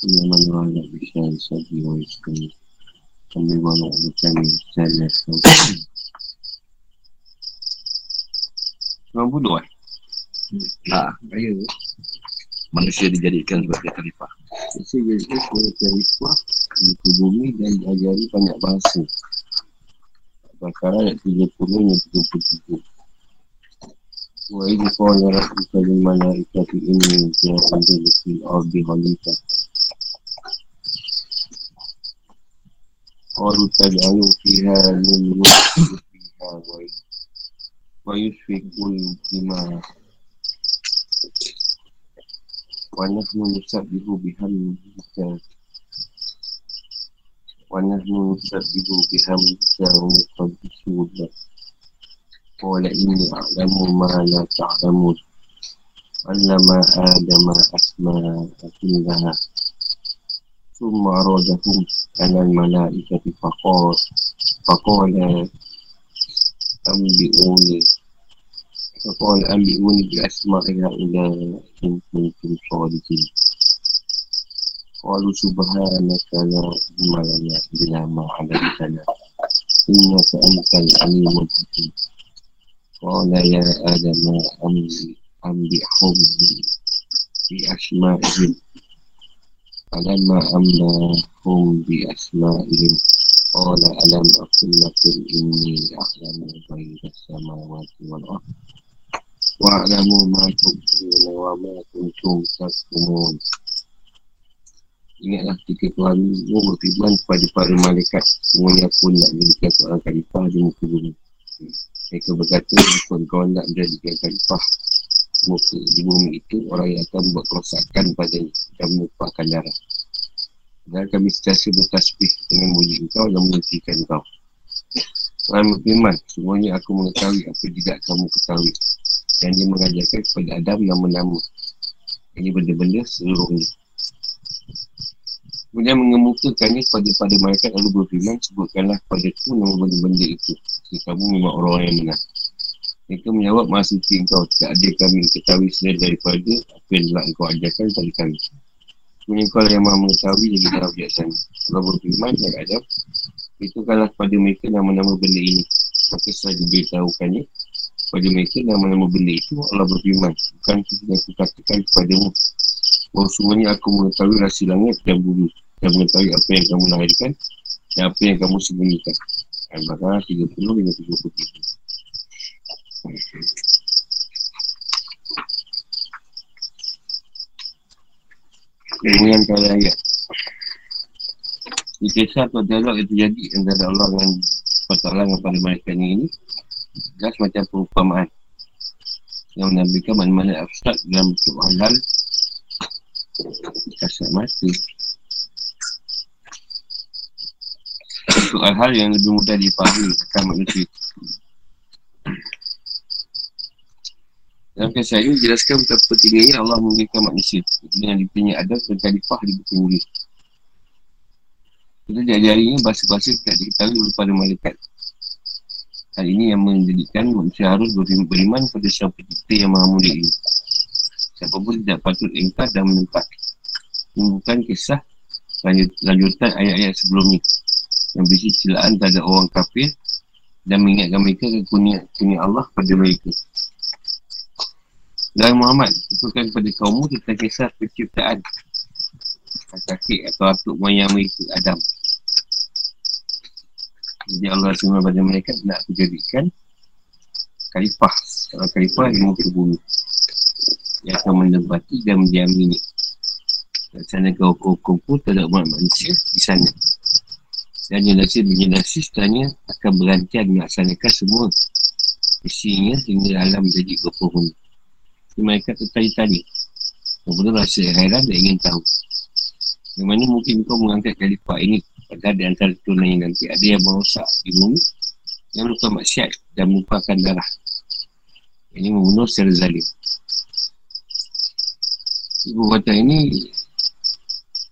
Ini bisa sabi. Kami saya. Kau bodoh eh? Ha, kaya tu. Manusia dijadikan sebagai khalifah. Saya jadi sebagai khalifah di bumi dan diajari banyak bahasa. Bakara ayat 30 dan 33. Wa idh qala rabbuka lil malaikati inni ja'ilun fil ardi khalifah. قالوا تجعلوا فيها من يفسد فيها وي- ويسفك الدماء ونحن نسبح بحمدك ونحن نسبح بحمدك ونقدس لك قال إني أعلم ما لا تعلمون علم آدم أسماء كلها ثم أرادهم على الملائكة فقال فقال أنبئوني فقال أنبئوني بأسماء هؤلاء إن كنتم صادقين قالوا سبحانك لا علم لنا إلا ما علمتنا إنك أنت العليم الحكيم قال يا آدم أنبئ- أنبئهم بأسمائهم alam ma'amna hum bi asma'ihim Qala alam akul lakum inni a'lamu bayi samawati wal wa tuhman, ma tukun wa ma kuntum takumun Ingatlah ketika Tuhan berfirman kepada para malaikat. Semuanya pun nak menjadikan seorang khalifah di muka bumi. Mereka berkata, kawan-kawan nak menjadikan khalifah muka di bumi itu Orang yang akan membuat kerosakan padanya Dan menumpahkan darah. Dan kami sentiasa bertasbih dengan muji engkau dan menghentikan engkau. Tuhan berfirman, semuanya aku mengetahui apa tidak kamu ketahui. Dan dia mengajarkan kepada Adam nama-nama Ini benda-benda seluruhnya. Kemudian mengemukakannya kepada pada malaikat lalu berfirman sebutkanlah kepada ku nama benda-benda itu. Jika kamu memang orang yang benar. Mereka menjawab maha suci engkau tidak ada kami ketahui selain daripada apa yang telah engkau ajarkan kepada kami. Kemudian kau yang maha mengetahui lagi dalam bijaksana. Allah berfirman dan Adam Beritahukanlah kepada mereka nama-nama benda ini. Maka setelah diberitahukannya kepada mereka nama-nama benda itu Allah berfirman Bukan sudah aku katakan kepadamu bahawa semuanya aku mengetahui rahsia langit dan bumi dan mengetahui apa yang kamu lahirkan dan apa yang kamu sembunyikan. Al-Baqarah 30 hingga 33. Kemudian kali ayat. Di kisah atau dialog yang terjadi antara Allah dengan Allah dengan pada mereka ini jelas macam perumpamaan. Yang menampilkan mana-mana abstrak dalam bentuk halal kasat mata untuk hal-hal yang lebih mudah dipahami akan manusia dalam kisah ini jelaskan betapa pentingnya Allah memberikan manusia dengan dipilihnya ada dan khalifah di buku mulia kita diajari ini bahasa-bahasa tidak diketahui oleh para malaikat Hal ini yang menjadikan manusia harus beriman pada siapa pencipta yang maha mulia ini. Siapa pun tidak patut ingkar dan menentang. Ini bukan kisah lanjut, lanjutan ayat-ayat sebelum ini. Yang berisi celaan terhadap orang kafir dan mengingatkan mereka kekunia Allah pada mereka. Dan Muhammad,itukan kepada kaummu tentang kisah penciptaan kakek atau atuk moyang mereka Adam. Jadi Allah SWT pada mereka nak menjadikan khalifah, seorang khalifah di muka bumi yang akan menempati dan mendiami ni. Dan sana kau hukum pun terhadap umat manusia di sana. Dan generasi-generasi setelahnya akan berancang melaksanakan semua isinya sehingga alam menjadi berpenghuni. Jadi mereka tertanya-tanya. Kemudian rasa heran dan ingin tahu. Bagaimana mungkin kau mengangkat khalifah ini Padahal di antara tunai nanti ada yang merosak di bumi yang lupa maksiat dan melupakan darah. Ini membunuh secara zalim. Ibu kata ini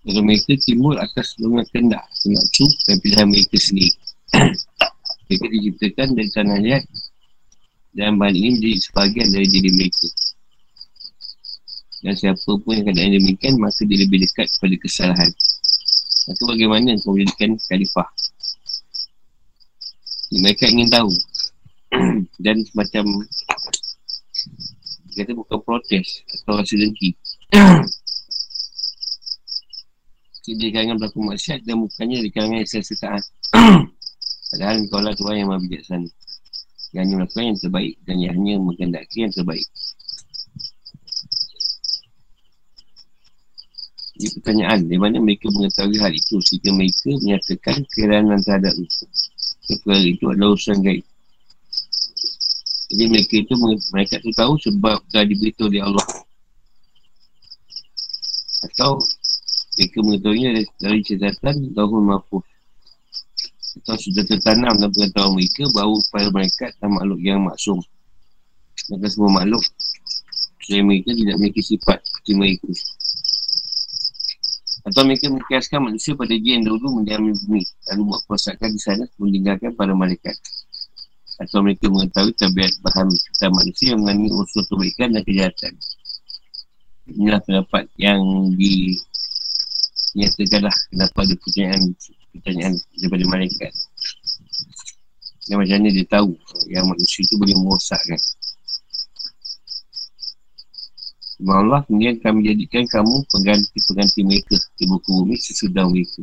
dari mereka timbul atas dorongan kendak, nafsu dan pilihan mereka sendiri. mereka diciptakan dari tanah liat dan bahan ini menjadi sebahagian dari diri mereka. Dan siapa pun yang keadaan demikian, maka dia lebih dekat kepada kesalahan. Maka bagaimana kau menjadikan khalifah? Mereka ingin tahu. Dan semacam kata bukan protes atau rasa dengki. Dia di kalangan berlaku maksiat dan bukannya di kalangan sesuatu Padahal kau lah Tuhan yang maha bijaksana. Yang hanya melakukan yang terbaik dan yang hanya menghendaki yang terbaik. Ini pertanyaan, di mana mereka mengetahui hal itu sehingga mereka menyatakan keranan terhadap itu. Perkara itu adalah urusan gaib. Jadi mereka itu, mereka itu tahu sebab telah diberitahu oleh Allah. Atau mereka mengetahuinya dari, catatan Dahul Mahfuz. Atau sudah tertanam dalam pengetahuan mereka bahawa para mereka dan makhluk yang maksum. Maka semua makhluk Selain mereka tidak memiliki sifat seperti mereka atau mereka mengkiaskan manusia pada yang dahulu mendiami bumi. Lalu buat perosakan di sana meninggalkan para malaikat. Atau mereka mengetahui tabiat bahan kita manusia yang mengandungi unsur kebaikan dan kejahatan. Inilah pendapat yang di Nyatakanlah kenapa ada pertanyaan Pertanyaan daripada malaikat. Dan macam mana dia tahu Yang manusia itu boleh merosakkan Firman Allah kemudian kami jadikan kamu pengganti-pengganti mereka di buku bumi sesudah mereka.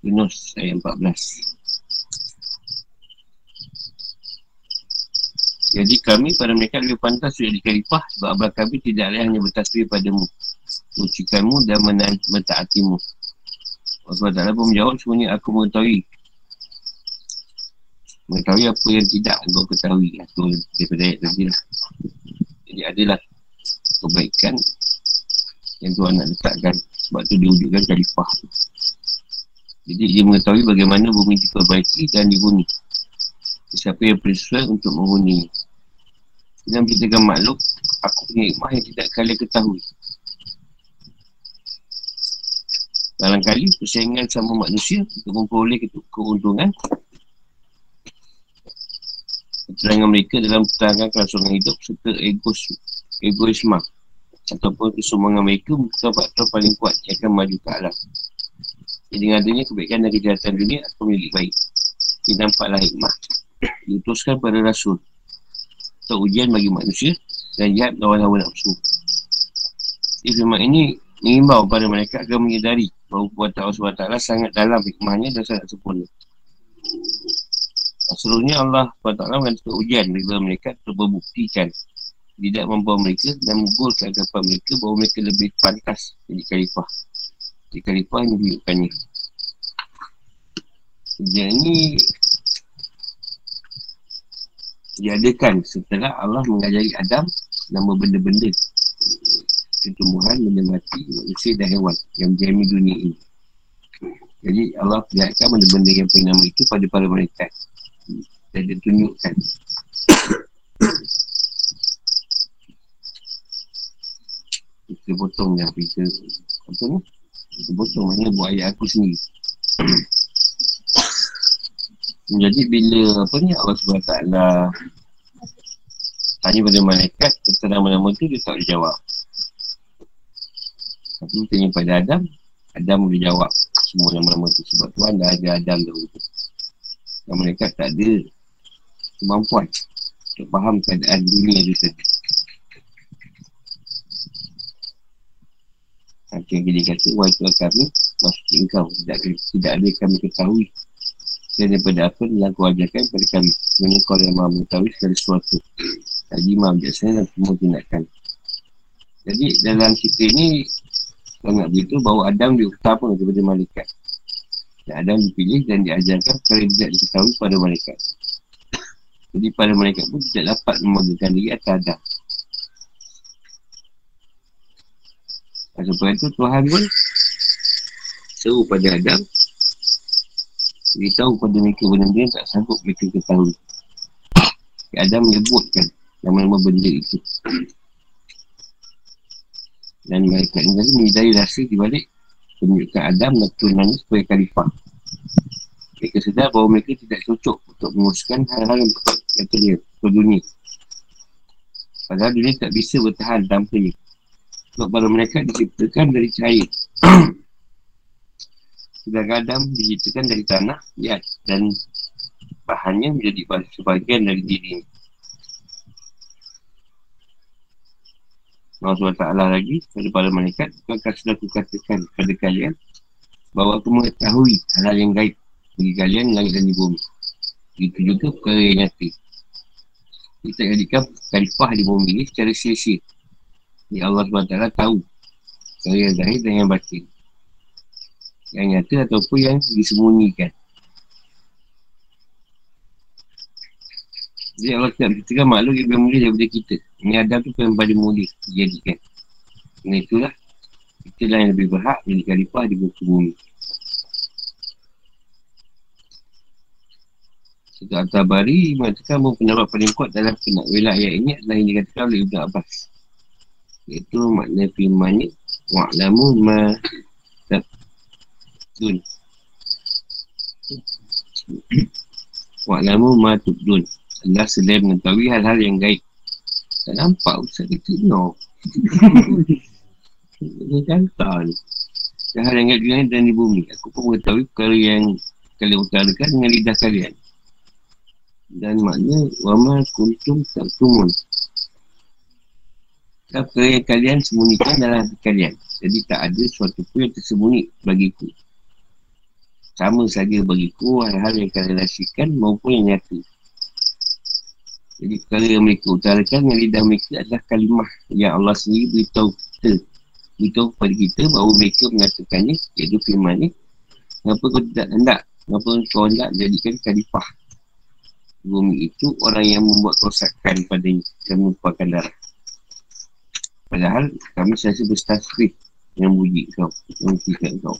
Yunus ayat 14. Jadi kami pada mereka lebih pantas sudah khalifah sebab abang kami tidak ada hanya bertasbih padamu. Mencucikanmu dan mentaatimu. Allah Ta'ala pun menjawab semuanya aku mengetahui. Mengetahui apa yang tidak aku ketahui. Itu daripada ayat tadi lah. Jadi adalah kebaikan yang Tuhan nak letakkan sebab tu diwujudkan khalifah tu. Jadi dia mengetahui bagaimana bumi diperbaiki dan dihuni siapa yang sesuai untuk menghuni. Dalam ceritakan makhluk aku punya ikmah yang tidak kalian ketahui. Dalam kali persaingan sama manusia untuk memperoleh keuntungan. Keterangan mereka dalam pertahanan kelangsungan hidup serta egos egoisme ataupun kesombongan mereka bukan faktor paling kuat yang akan maju ke alam. Jadi dengan adanya kebaikan dan kejahatan dunia akan menjadi baik. Ini nampaklah hikmah. Diutuskan pada Rasul. Untuk ujian bagi manusia dan jihad lawan hawa nafsu. Jadi ini mengimbau pada mereka agar menyedari bahawa buatan Allah SWT sangat dalam hikmahnya dan sangat sempurna. Seluruhnya Allah SWT mengatakan ujian bagi mereka untuk membuktikan tidak membawa mereka dan menggolkan kepada mereka bahawa mereka lebih pantas jadi khalifah. Jadi khalifah ini menunjukkannya. Ujian ini diadakan setelah Allah mengajari Adam nama benda-benda ketumbuhan, benda mati, manusia dan hewan yang menjami dunia ini. Jadi Allah perlihatkan benda-benda yang nama itu pada para mereka dan dia tunjukkan kita potong yang kita apa ni? Kita potong maknanya buat ayat aku sendiri. Jadi bila apa ni Allah SWT tanya pada malaikat tentang nama-nama tu dia tak boleh jawab. Tapi tanya pada Adam Adam boleh jawab semua nama-nama tu sebab Tuhan dah ada Adam dahulu dan malaikat tak ada kemampuan untuk faham keadaan dunia tu tadi Yang dia kata, wahai Tuhan kami, maksudnya engkau, tidak, tidak ada kami ketahui. Dan daripada apa yang kau ajarkan kepada kami. Sebenarnya kau yang mahu mengetahui segala sesuatu. Tadi mahu biasanya dan semua tindakan. Jadi dalam cerita ini, kau nak beritahu bahawa Adam diutama daripada malaikat. Dan Adam dipilih dan diajarkan perkara tidak diketahui pada malaikat. Jadi pada malaikat pun tidak dapat memagakan diri atas Adam. Sebab itu Tuhan pun seru pada Adam. Beritahu pada mereka benda-benda yang tak sanggup mereka ketahui. Adam menyebutkan nama-nama benda itu. Dan mereka ini menyedari rasa di balik penunjukan Adam dan turunannya sebagai khalifah. Mereka sedar bahawa mereka tidak cocok untuk menguruskan hal-hal yang dia ke dunia. Padahal dunia tak bisa bertahan tanpa dia Sebab para mereka diciptakan dari cair. Sedangkan Adam diciptakan dari tanah, ya, dan bahannya menjadi sebagian dari diri. Allah SWT lagi kepada para malaikat, maka sudah kukatakan kepada kalian bahawa aku mengetahui hal-hal yang gaib bagi kalian langit dan di bumi. Itu juga perkara yang nyata. Kita jadikan khalifah di bumi ini secara sia-sia. Ya Allah SWT tahu perkara yang zahir dan yang batin. Yang nyata ataupun yang disembunyikan. Jadi Allah tidak berceritakan makhluk yang lebih mulia daripada kita. Ini Adam tu yang paling mulia dijadikan. Kerana itulah, itulah yang lebih berhak jadi khalifah di buku bumi. Satu Al-Tabari mengatakan bahawa pendapat paling kuat dalam penak wilayah ini adalah yang dikatakan oleh Ibn Abbas. Iaitu makna firman ni Wa'lamu ma Tubdun. Wa'lamu ma Tubdun. Allah selain mengetahui hal-hal yang gaib. Tak nampak Ustaz kata no. Ini kata ni Hal yang gaib dan di bumi. Aku pun mengetahui perkara yang Kalian utarakan dengan lidah kalian. Dan makna wama kuntum apa yang kalian sembunyikan dalam hati kalian. Jadi tak ada sesuatu pun yang tersembunyi bagiku. Sama saja bagiku hal-hal yang kalian rahsiakan maupun yang nyata. Jadi perkara yang mereka utarakan yang lidah mereka adalah kalimah yang Allah sendiri beritahu kita. Beritahu kepada kita bahawa mereka mengatakannya iaitu firman ni kenapa kau tidak hendak? Kenapa kau hendak jadikan kalifah bumi itu orang yang membuat kerosakan padanya. Dan merupakan darah. Padahal kami selalu berstasrif yang bunyi kau, yang tidak kau.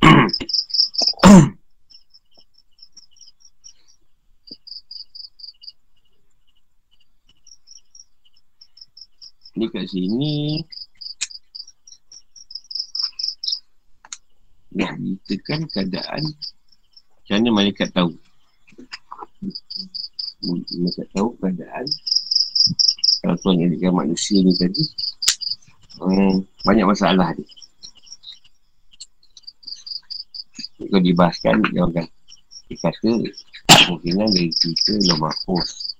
Ni kat sini. Nak ditekan keadaan. Macam mana malaikat tahu? Mereka tahu keadaan kalau Tuhan jadikan manusia ni tadi um, banyak masalah dia. Kalau dibahaskan dia akan dia kata kemungkinan dari cerita mahfuz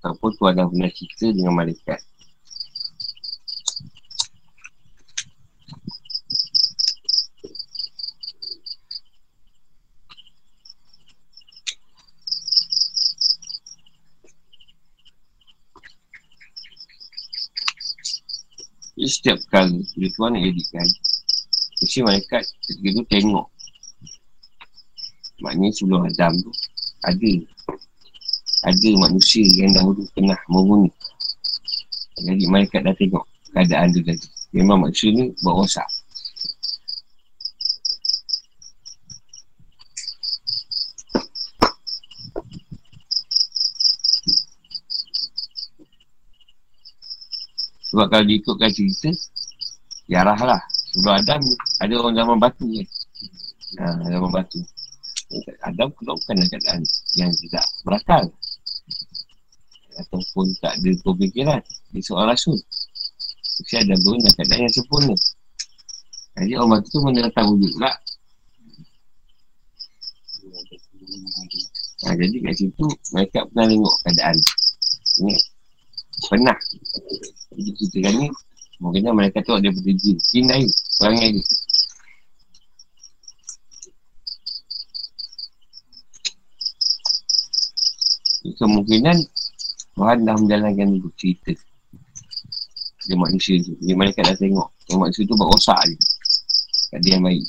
ataupun Tuhan dah pernah cerita dengan malaikat Jadi setiap kali bila Tuhan nak jadikan Mesti malaikat ketika tu tengok. Maknanya sebelum Adam tu Ada Ada manusia yang dahulu pernah menghuni Jadi malaikat dah tengok keadaan tu tadi. Memang manusia ni buat rosak Sebab kalau diikutkan cerita Yarah lah. Sebelum Adam Ada orang zaman batu je ha, Zaman batu. Adam kalau bukan keadaan Yang tidak berakal. Ataupun tak ada pemikiran. Dia seorang rasul. Tapi Adam tu dalam keadaan yang sempurna. Jadi orang batu tu mana datang wujud pula. Ha, Jadi kat situ Mereka pernah tengok keadaan. Ini Pernah kita kan ni Mungkin mereka tu ada pada jin. Jin lain Perangai dia. Kemungkinan Tuhan dah menjalankan cerita. Dia manusia tu. Dia mereka dah tengok. Dia manusia tu buat rosak je. Tak ada yang baik.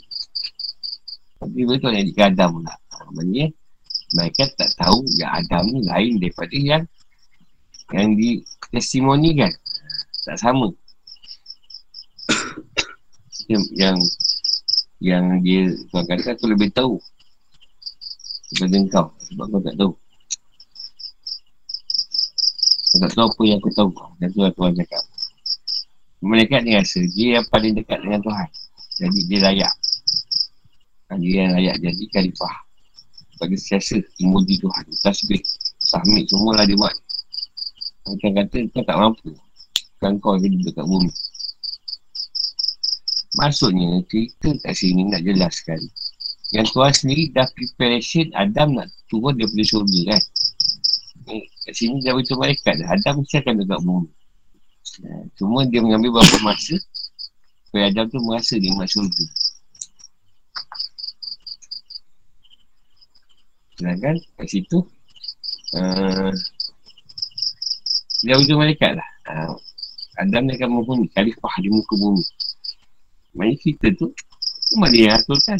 Tapi betul yang dikata Adam pula. Maksudnya Mereka tak tahu yang Adam ni lain daripada yang Yang di testimonikan tak sama. Yang, yang yang dia tuan kata aku lebih tahu daripada kau sebab kau tak tahu. Kau tak tahu apa yang aku tahu. Dan tu lah Tuhan cakap. Mereka ni rasa dia yang paling dekat dengan Tuhan. Jadi dia layak. Dia yang layak jadi khalifah. Bagi siasa memuji Tuhan. Tasbih sahmid lah dia buat. Macam kata kau tak mampu Bukan kau jadi dekat bumi Maksudnya, cerita kat sini nak jelaskan. Yang Tuhan sendiri dah preparation Adam nak turun daripada syurga kan. Eh, kat sini dah beritahu malaikat dah. Adam mesti akan dekat bumi. Nah, cuma dia mengambil beberapa masa supaya Adam tu merasa dia nak syurga. Sedangkan kat situ uh, dia beritahu malaikat lah. Uh, Adam ni akan mempunyai khalifah di muka bumi. Maksudnya kita tu Cuma dia yang aturkan.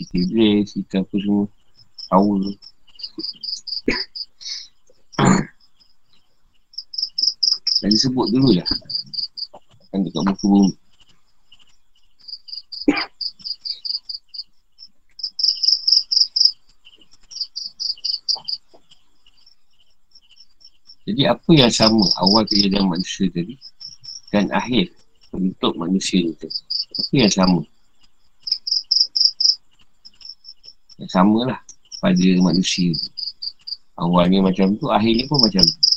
Kita iblis Kita apa semua Power. Dan disebut dulu lah Kan dekat muka bumi Jadi apa yang sama awal kejadian manusia tadi dan akhir untuk manusia itu. Tapi yang sama. Yang sama lah pada manusia. Awalnya macam tu, akhirnya pun macam tu.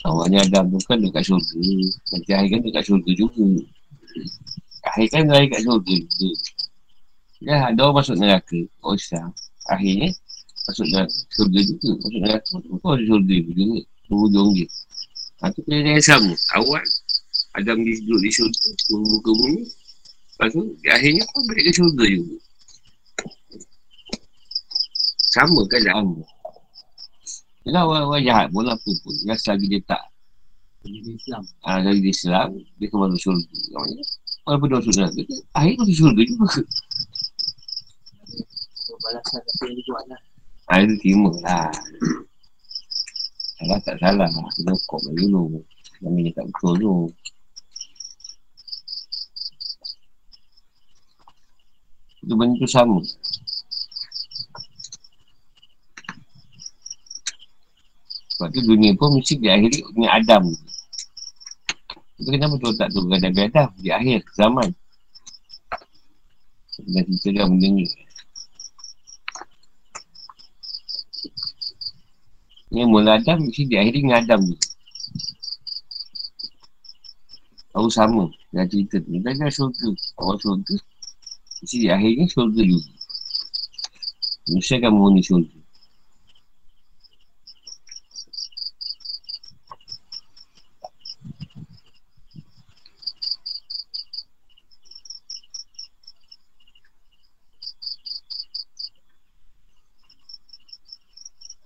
Awalnya Adam tu kan dekat syurga. Nanti akhir kan dekat syurga juga. Akhir kan akhir kat syurga juga. Ya, ada orang masuk neraka. Oh, Islam. Akhirnya, masuk neraka. Syurga juga. Masuk neraka. Kau ada syurga juga. Berhujung dia. Ha, tu kena yang sama. Awal, Adam dia duduk di syurga. Muka bumi. Lepas tu, akhirnya pun balik ke syurga juga. Sama kan dalam Yalah orang-orang jahat pun apa pun. Yang selagi dia tak Islam. Ah, dari Islam, dia ke masuk syurga. Walaupun dia masuk syurga, akhir masuk syurga juga. Balasan apa yang dia buat lah. Ah, itu terima lah. Salah tak salah. Kena kok bagi dulu. Namanya tak betul tu. Itu benda tu sama. Sebab tu dunia pun mesti diakhiri dengan Adam. Itu kenapa tu tak turun Nabi Adam di akhir zaman. Dan kita dah benda ni. Yang mula Adam mesti diakhiri dengan Adam ni. Tahu sama dengan cerita tu. Kita dah syurga. Awal syurga. Mesti diakhiri syurga juga. Mesti akan menghuni syurga.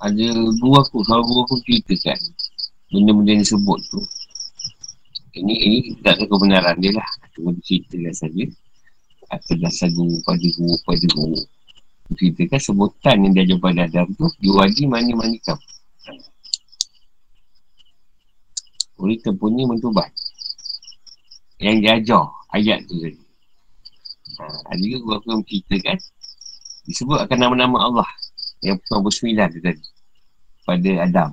Ada guru aku, kalau guru aku ceritakan benda-benda yang disebut tu. Ini ini tak ada kebenaran dia lah. Cuma diceritakan saja. Atas dasar guru pada guru pada guru. Ceritakan sebutan yang dia jumpa Adam tu diwaji mani-mani kam oleh tempunya mentubat. Yang dia ajar ayat tu tadi ha, ada juga guru aku yang menceritakan disebut akan nama-nama Allah. Yang pertama bersembilan tu tadi pada Adam.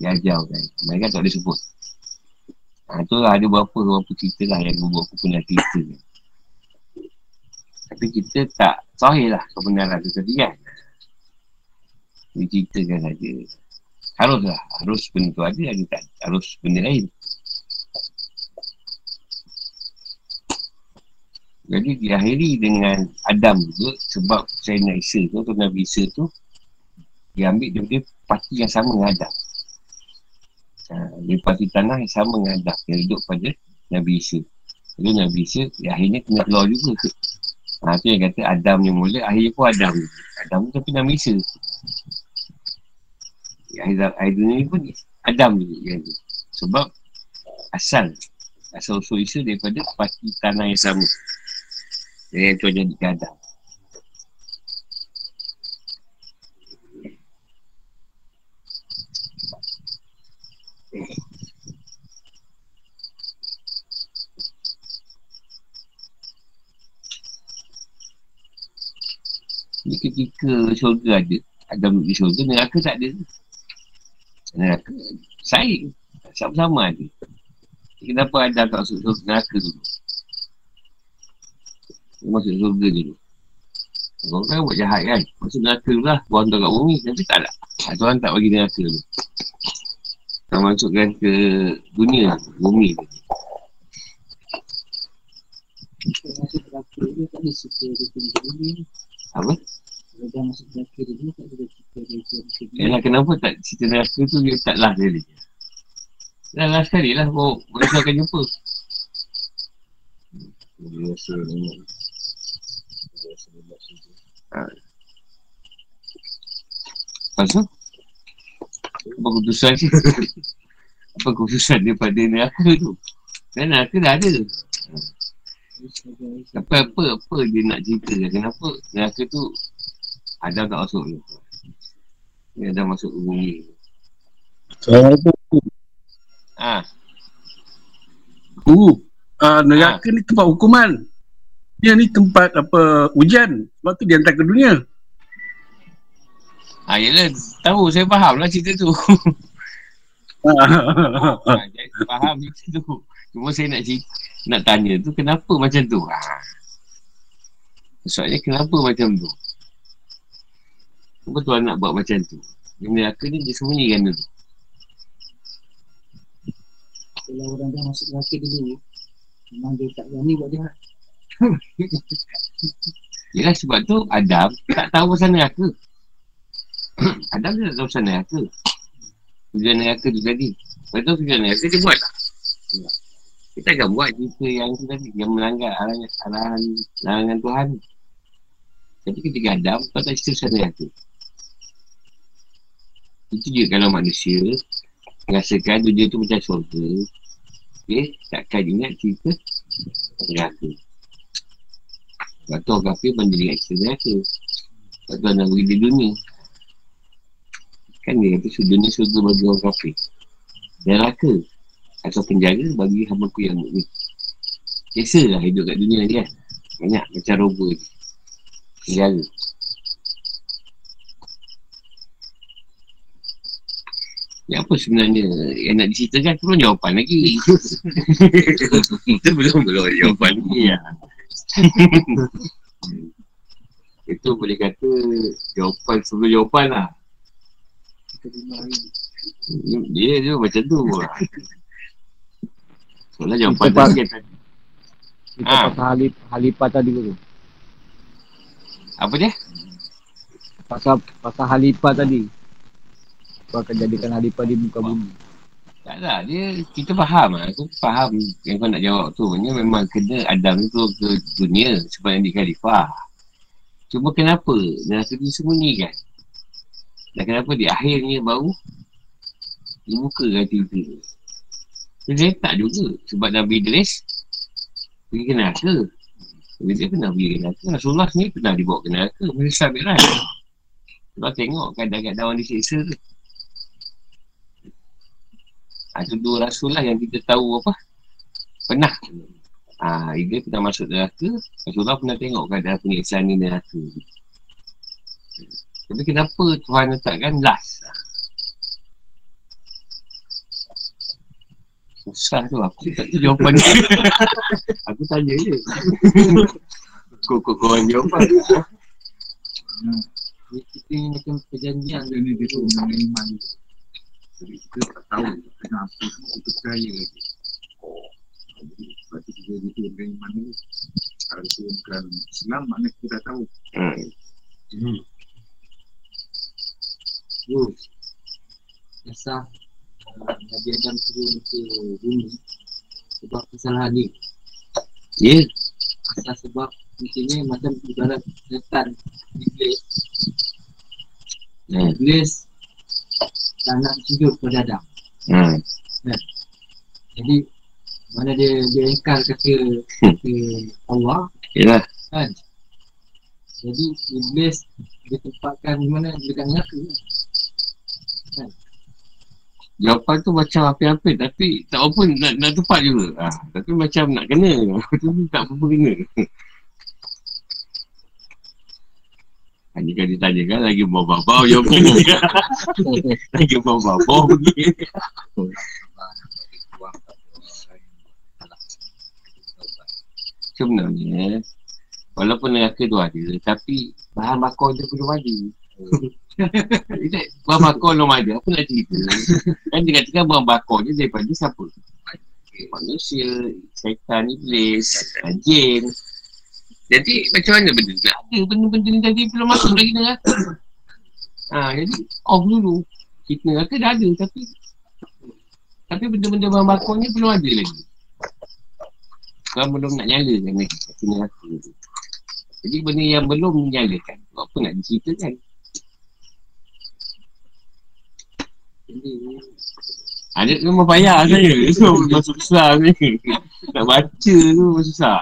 Yang ajar kan? Mereka tak boleh sebut. Ha, tu lah ada beberapa-beberapa cerita lah yang guru aku pernah cerita kan. tapi kita tak sahih lah kebenaran tu tadi kan? Dia saja. Harus lah harus benda tu ada ada tak harus benda lain. Jadi diakhiri dengan Adam juga sebab saya Isa tu atau Nabi Isa tu dia ambil daripada parti yang sama dengan Adam. Ha, dia parti tanah yang sama dengan Adam. Yang hidup pada Nabi Isa. Jadi Nabi Isa, ya, akhirnya kena keluar juga. Ha, tu yang kata Adam yang mula, akhirnya pun Adam. Adam tu tapi Nabi Isa. Ya, akhir, dunia ni pun Adam juga. Ya, Sebab asal, asal usul Isa daripada parti tanah yang sama. Yang tu jadi Adam. Jadi ketika syurga ada Adam di syurga, neraka tak ada Neraka. Saing. Sama-sama ada. Kenapa ada tak masuk surga neraka dulu? Masuk surga dulu. Orang kan buat jahat kan? Masuk neraka dulu lah. Buang kat bumi. Tapi tak lah. Tuhan tak bagi neraka dulu. Tak masukkan ke dunia. Bumi tu. Dia tak suka dia tinggal ni. Apa? Dah masuk neraka tak ada ni. Yalah kenapa tak cerita neraka tu dia tak last sekali. Dah last sekali lah. Kau boleh akan jumpa. Saja. Lepas tu? Apa keputusan dia? Apa keputusan daripada neraka tu? Dan neraka dah ada. Sebagai Tapi apa, apa dia nak cerita Kenapa neraka tu Adam tak masuk tu. Dia dah masuk ke bumi. Assalamualaikum. Ah, Uh, uh, neraka ni tempat hukuman. Dia ni tempat apa ujian. Sebab tu dia hantar ke dunia. ah yelah, tahu saya faham lah cerita tu. ah, saya faham cerita tu. Cuma saya nak cerita, nak tanya tu kenapa macam tu? Ah. Soalnya kenapa macam tu? Kenapa Tuhan nak buat macam tu? Dia neraka ni dia sembunyikan dulu. kalau orang dah masuk neraka dulu, memang dia tak berani buat jahat. Yelah sebab tu Adam tak tahu pasal neraka. Adam dia tak tahu pasal neraka. Tujuan neraka tu tadi. Lepas tu tujuan neraka dia buat tak? Dia takkan buat cerita yang tu tadi. Yang melanggar arahan, arahan larangan Tuhan. Tapi ketika Adam, kau tak cerita pasal neraka. Itu je kalau manusia merasakan dunia tu macam syurga. Okay, takkan ingat cerita neraka. Sebab tu orang kafir banding dengan cerita neraka. Sebab tu nak beri dia dunia. Kan dia kata dunia surga bagi orang kafir. Neraka. Atau penjara bagi hamba ku yang mukmin. Biasa lah hidup kat dunia ni kan. Banyak macam robot. Penjara. Ya apa sebenarnya yang nak diceritakan tu belum jawapan lagi. Itu belum belum jawapan lagi ya. Itu boleh kata jawapan sebelum jawapan lah. Dia tu macam tu lah. Soalan jawapan Kita dia kan tadi. Kita Ah. pasal halip, halipah tadi tu. Apa dia? Pasal pasal halipah tadi. Kau akan jadikan halipah di muka bumi. Tak lah, dia kita faham lah. Aku faham yang kau nak jawab tu. Dia memang kena Adam tu ke dunia sebab yang di khalifah. Cuma kenapa? Neraka tu sembunyikan. Dan kenapa di akhirnya baru dibukakan tiba Dia tak juga. Sebab Nabi Idris pergi ke neraka. Nabi dia pernah pergi ke neraka. Rasulullah ni pernah dibawa ke neraka. Masa sahabat kan. Sebab tengok kadang-kadang orang disiksa tu. Ha, tu dua rasul lah yang kita tahu apa. Pernah. Ha, dia pernah masuk neraka. Rasulullah pernah tengok keadaan penyiksaan ni neraka. Tapi kenapa Tuhan letakkan last? Susah tu. Aku tak tahu jawapan dia. aku tanya je. Kau kau kau orang jawapan. Dia kita ni macam perjanjian Dia ni dia tu mengenai iman dia. Jadi kita tak tahu kenapa kita percaya lagi. Jadi, Sebab tu kita dia tu mengenai iman dia. Kalau dia bukan Islam, mana kita dah tahu. Hmm. Kisah uh, Nabi Adam turun ke bumi sebab kesalahan dia. Ya. Asal sebab mungkinnya macam ibarat setan Iblis. Hmm. Iblis tak nak sujud kepada Adam. Hmm. Jadi mana dia dia ingkar kata kata Allah Yelah. kan. Jadi Iblis ditempatkan di mana dekat neraka. Jawapan tu macam apa-apa tapi tak apa pun nak, nak tepat juga. Ha, tapi macam nak kena. tu tak apa-apa kena. Hanya kalau ditanya kan lagi bau-bau yang mana Lagi bau-bau pergi Sebenarnya Walaupun neraka tu ada Tapi bahan bakar dia belum ada Tidak, Bahan bakar belum ada? Apa nak cerita? Kan dia katakan bahan bakar dia daripada siapa? Manusia Syaitan, Iblis Jin. Jadi macam mana benda tu? Ada Benda-benda ni tadi belum masuk lagi neraka ha, Jadi off dulu. Kita neraka dah ada Tapi Tapi benda-benda bahan bakar ni belum ada lagi. Kau belum nak nyalakan lagi Kata neraka jadi benda yang belum dinyalakan Apa nak diceritakan Ada tu memang payah saya. So memang susah ni Nak baca tu memang susah.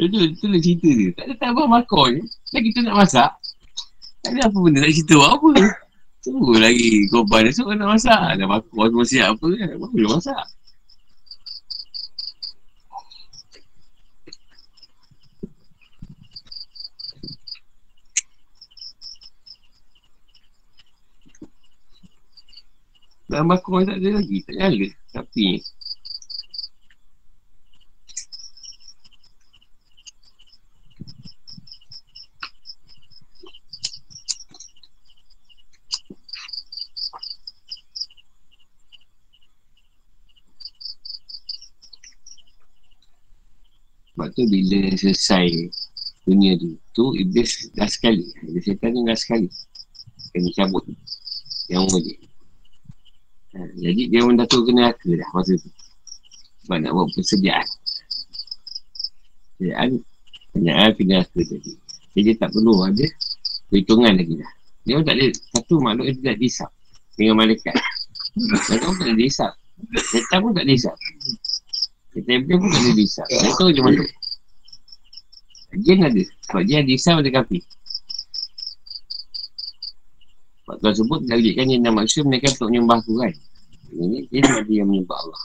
Itu, itu lah cerita dia. Tak ada tak apa makar je. Dan kita nak masak. Tak ada apa benda nak cerita buat apa. Tunggu lagi korban esok nak masak. Dah makar semua siap apa kan? Baru masak Dalam bakar tak ada lagi, tak nyala. Tapi Sebab tu bila selesai dunia tu, tu Iblis dah sekali. Iblis syaitan ni dah sekali. Kena cabut. Yang boleh. Jadi dia pun dah turun ke neraka dah masa tu. Sebab nak buat persediaan. Persediaan Persediaan ke neraka tadi. Jadi dia tak perlu ada perhitungan lagi dah. Dia pun tak ada satu makhluk yang tidak dihisap dengan malaikat. Mereka pun tak ada dihisap. Mereka pun tak ada dihisap. Kita pun tak ada dihisap. Mereka tahu je masuk. Jin ada. Sebab dia ada dihisap ada kapi. Sebab Tuhan sebut dari kan yang manusia mereka untuk menyembah Tuhan. Ini dia ada yang menyembah Allah.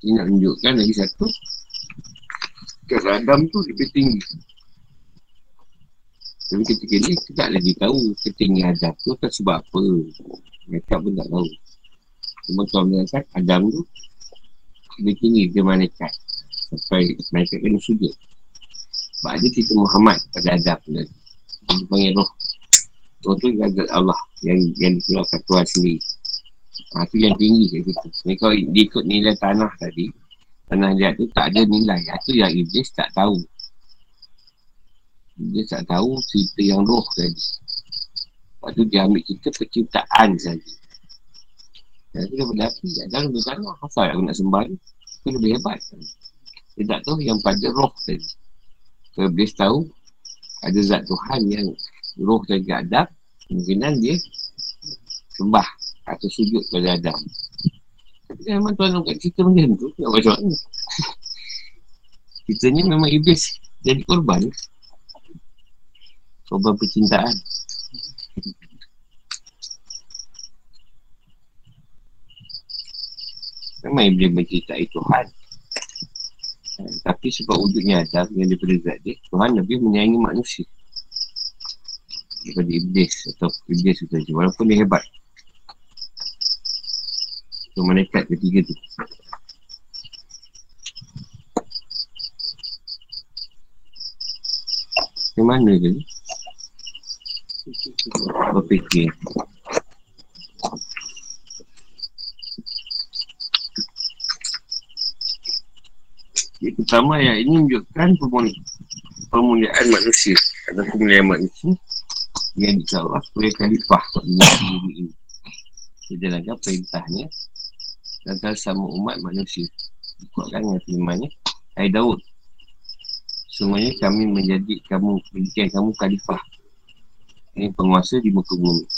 Dia nak tunjukkan lagi satu Kalau Adam tu lebih tinggi. Tapi ketika ni kita tak lagi tahu Ketinggi Adam tu tak sebab apa. Mereka pun tak tahu. Cuma Tuhan mengatakan Adam tu Lebih tinggi dia malaikat. Sampai malaikat kena sujud. Sebab ada cerita Muhammad pada Adam tu Dia panggil roh. Roh tu Allah Yang yang dikeluarkan Tuhan sendiri Ha, tu yang tinggi kat situ. Ni kalau dia ikut nilai tanah tadi, tanah liat tu tak ada nilai. Itu yang Iblis tak tahu. Iblis tak tahu cerita yang roh tadi. Lepas tu dia ambil cerita penciptaan saja. Jadi dia berapi, jangan lebih tanah. Asal aku nak sembah ni, itu lebih hebat. Dia tak tahu yang pada roh tadi. Kalau Iblis tahu, ada zat Tuhan yang roh tadi ada, kemungkinan dia sembah atau sujud pada Adam. Tapi kan memang Tuhan nak cerita macam tu, nak macam mana? Ceritanya memang Iblis jadi korban. Korban percintaan. Memang Iblis mencintai Tuhan. Tapi sebab wujudnya Adam yang daripada zat dia, Tuhan lebih menyayangi manusia. Daripada Iblis atau Iblis itu saja. Walaupun dia hebat. So malaikat ketiga tu. Di mana je ni? Berfikir Yang pertama yang ini menunjukkan pemuliaan manusia. Atau pemuliaan manusia yang insyaAllah sebagai khalifah ini. Menjalankan perintahnya dan sama umat manusia ikutkan dengan firmannya Hai Daud Semuanya kami menjadi kamu, menjadikan kamu khalifah. Ini penguasa di muka bumi.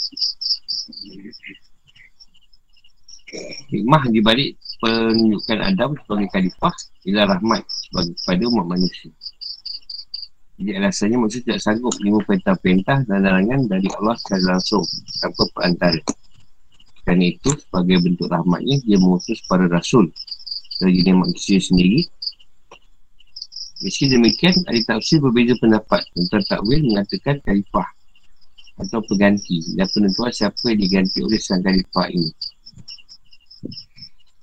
Hikmah di balik penunjukan Adam sebagai khalifah ialah rahmat bagi kepada umat manusia. Jadi alasannya manusia tidak sanggup menerima perintah-perintah dan larangan dari Allah secara langsung tanpa perantara. Kerana itu, sebagai bentuk rahmatnya, dia mengutus para rasul dari jenis manusia sendiri. Meski demikian, ada tafsir berbeza pendapat tentang takwil mengatakan khalifah atau pengganti dan penentuan siapa yang diganti oleh sang khalifah ini.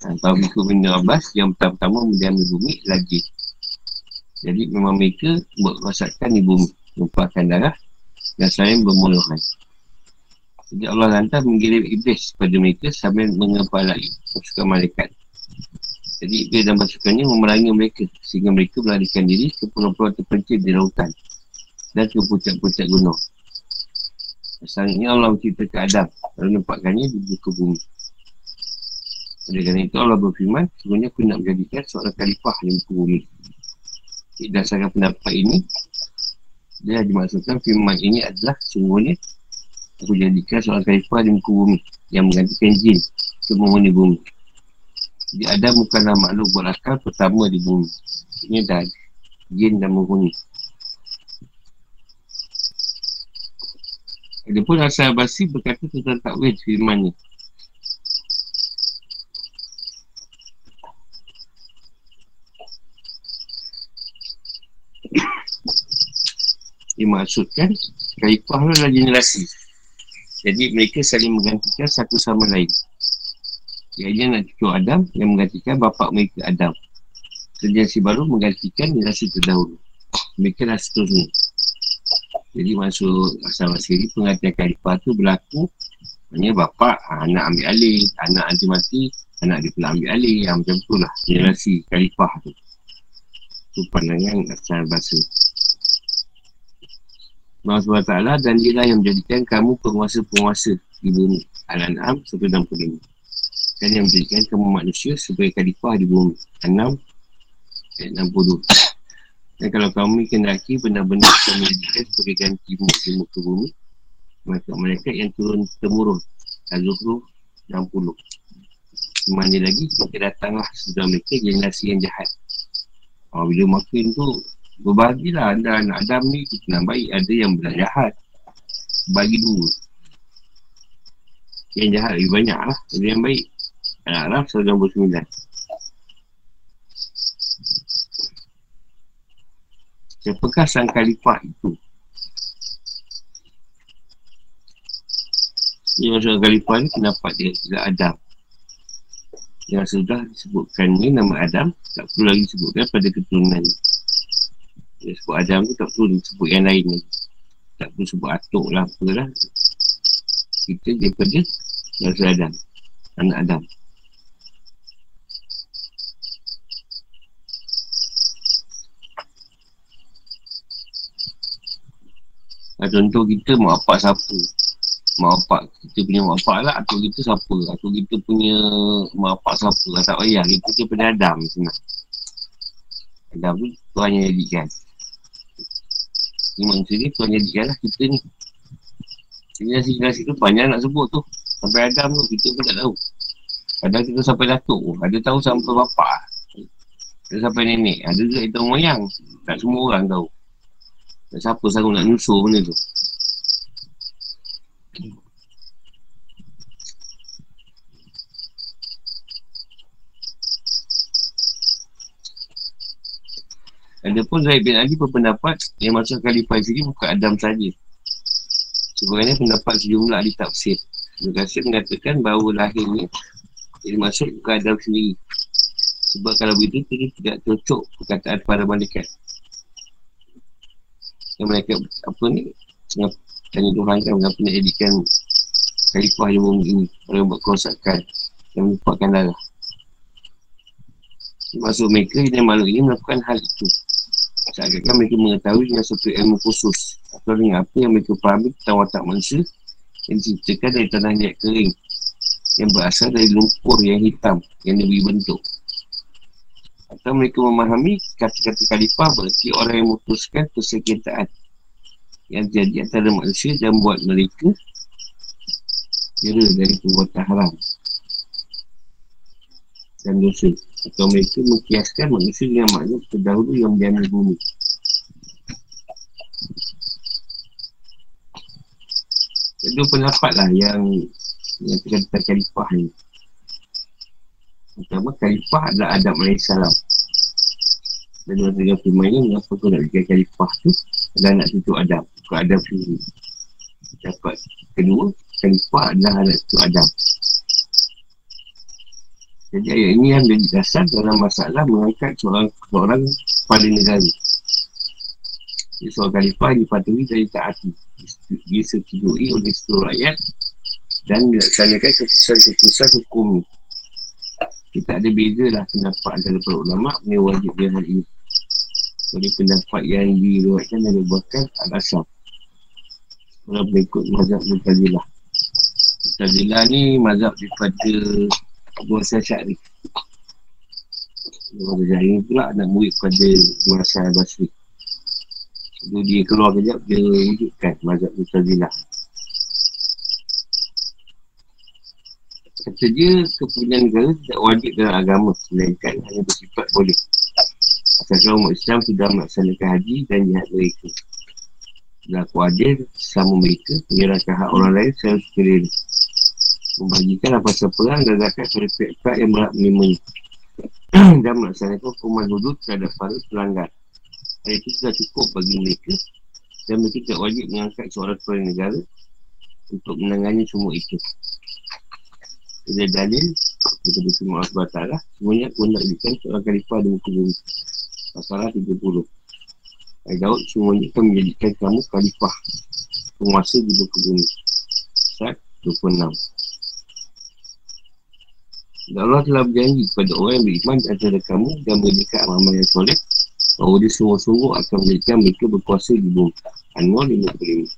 Kalau ikut Ibn Abbas, yang pertama-tama mendiami bumi lagi. Jadi memang mereka buat di bumi. Menumpahkan darah dan saling bermuluhan. Jadi Allah lantas mengirim iblis kepada mereka sambil mengepalai pasukan malaikat. Jadi iblis dan pasukannya memerangi mereka sehingga mereka melarikan diri ke pulau-pulau terpencil di lautan dan ke puncak-puncak gunung. Asalnya Allah menciptakan Adam lalu nampakkannya di buku bumi. Oleh kerana itu Allah berfirman, sebenarnya aku nak menjadikan seorang khalifah di muka bumi. Dasarkan pendapat ini, dia dimaksudkan firman ini adalah sungguhnya aku jadikan seorang khalifah di muka bumi yang menggantikan jin untuk menghuni bumi. Jadi Adam bukanlah makhluk berakal pertama di bumi. Ini dah jin dan menghuni. Ada pun Hasan Abasi berkata tentang takwil firman ni. dimaksudkan khalifah adalah generasi jadi mereka saling menggantikan satu sama lain. Iaitu nak cucu Adam yang menggantikan bapa mereka Adam. Generasi baru menggantikan generasi terdahulu. Mereka dah seterusnya jadi maksud asal masiri pengertian khalifah tu berlaku Maksudnya bapa anak ambil alih anak nanti mati anak dia pula ambil alih. Yang macam tu lah generasi khalifah tu. Tu pandangan asal bahasa Allah SWT dan dia yang menjadikan kamu penguasa-penguasa di bumi. Al-An'am 165 dan yang menjadikan kamu manusia sebagai khalifah di bumi. Al-An'am ayat 62 dan kalau kamu kendaki benar-benar kamu menjadikan sebagai ganti di muka bumi maka mereka yang turun temurun Al-Zuhru 60 Mana lagi maka datanglah sudah mereka generasi yang jahat. Oh, bila makin tu Berbahagilah anda anak Adam ni nak baik. Ada yang benar jahat Bagi dua. Yang jahat lebih banyak lah Ada yang baik. Anak Arab 169 Siapakah sang khalifah itu? Yang sang khalifah ni Pendapat dia Tidak Adam. Yang sudah disebutkan ni Nama Adam Tak perlu lagi sebutkan pada keturunan ni dia sebut Adam tu tak perlu sebut yang lain ni. Tak perlu sebut atuk lah apa lah. Kita daripada Nabi Adam. Anak Adam. Contoh kita mak apa siapa. Mak apa kita punya mak apa lah. Atau kita siapa. Atau kita punya mak apa siapa. Tak payah. Kita daripada Adam senang. Adam tu Tuhan yang jadikan. Ni manusia ni Tuhan jadikan lah kita ni. Generasi-generasi tu banyak nak sebut tu. Sampai Adam tu kita pun tak tahu. Kadang kita sampai datuk. Pun Ada tahu sampai bapa. Ada sampai nenek. Ada juga tahu moyang Tak semua orang tahu. Tak siapa sanggup nak nyusul benda tu Ada pun Zaid bin Ali berpendapat yang masuk khalifah sini bukan Adam saja. Sebenarnya pendapat sejumlah ahli tafsir. Terima mengatakan bahawa lahirnya jadi masuk bukan Adam sendiri. Sebab kalau begitu dia tidak cocok perkataan para malaikat. Yang mereka apa ni tanya Tuhan kan mengapa nak jadikan khalifah yang bumi ini orang buat kerosakan yang menyebabkan darah. Maksud mereka yang makhluk ini melakukan hal itu Seakan-akan mereka mengetahui dengan satu ilmu khusus. Atau dengan apa yang mereka fahami tentang watak manusia? Yang diciptakan dari tanah liat kering Yang berasal dari lumpur yang hitam Yang lebih bentuk. Atau mereka memahami kata-kata khalifah berarti orang yang memutuskan persengketaan yang jadi antara manusia dan buat mereka kira dari perbuatan haram dan dosa atau mereka mengkiaskan manusia dengan makhluk terdahulu yang di bumi Dua pendapat lah yang yang kita kata khalifah ni. Pertama, khalifah adalah Adam AS. Dan dalam tiga firman ni, mengapa kau nak bikin khalifah tu? Adalah anak cucu Adam. Bukan Adam sendiri. Dapat kedua, khalifah adalah anak cucu Adam. Jadi ayat ini yang menjadi dasar dalam masalah mengangkat seorang seorang kepala negara. Jadi seorang khalifah dipatuhi dari taati. Disetujui oleh seluruh rakyat dan dilaksanakan keputusan-keputusan hukum kita ada beza lah pendapat antara para ulama ni wajib dia hal ini jadi pendapat yang diriwayatkan dan dibuatkan al-asam kalau berikut mazhab Mutazilah Mutazilah ni mazhab daripada Abu Hassan Syari Abu Hassan Syari pula nak murid pada Abu Hassan Basri Jadi dia keluar kejap dia wujudkan mazhab Mutazilah Kata dia kepunyaan negara tidak wajib dalam agama Melainkan hanya bersifat boleh. Asalkan umat Islam sudah melaksanakan haji dan jihad mereka. Berlaku adil sama mereka Menyerahkan hak orang lain secara sekiranya Membagikan apa perang dan zakat kepada pihak yang berhak menerimanya Dan melaksanakan hukuman hudud terhadap para pelanggar. Hal itu sudah cukup bagi mereka Dan mereka tidak wajib mengangkat seorang kepala negara Untuk menangani semua itu. Ada dalil Kita semua Allah SWT Semuanya pun nak jadikan seorang khalifah di muka bumi. Masalah 30 Ayat Daud semuanya akan menjadikan kamu khalifah Penguasa di muka bumi. Saat 26 dan Allah telah berjanji kepada orang yang beriman antara kamu dan menjadikan amal yang soleh bahawa dia sungguh-sungguh akan menjadikan mereka berkuasa di bumi. Anwar 55.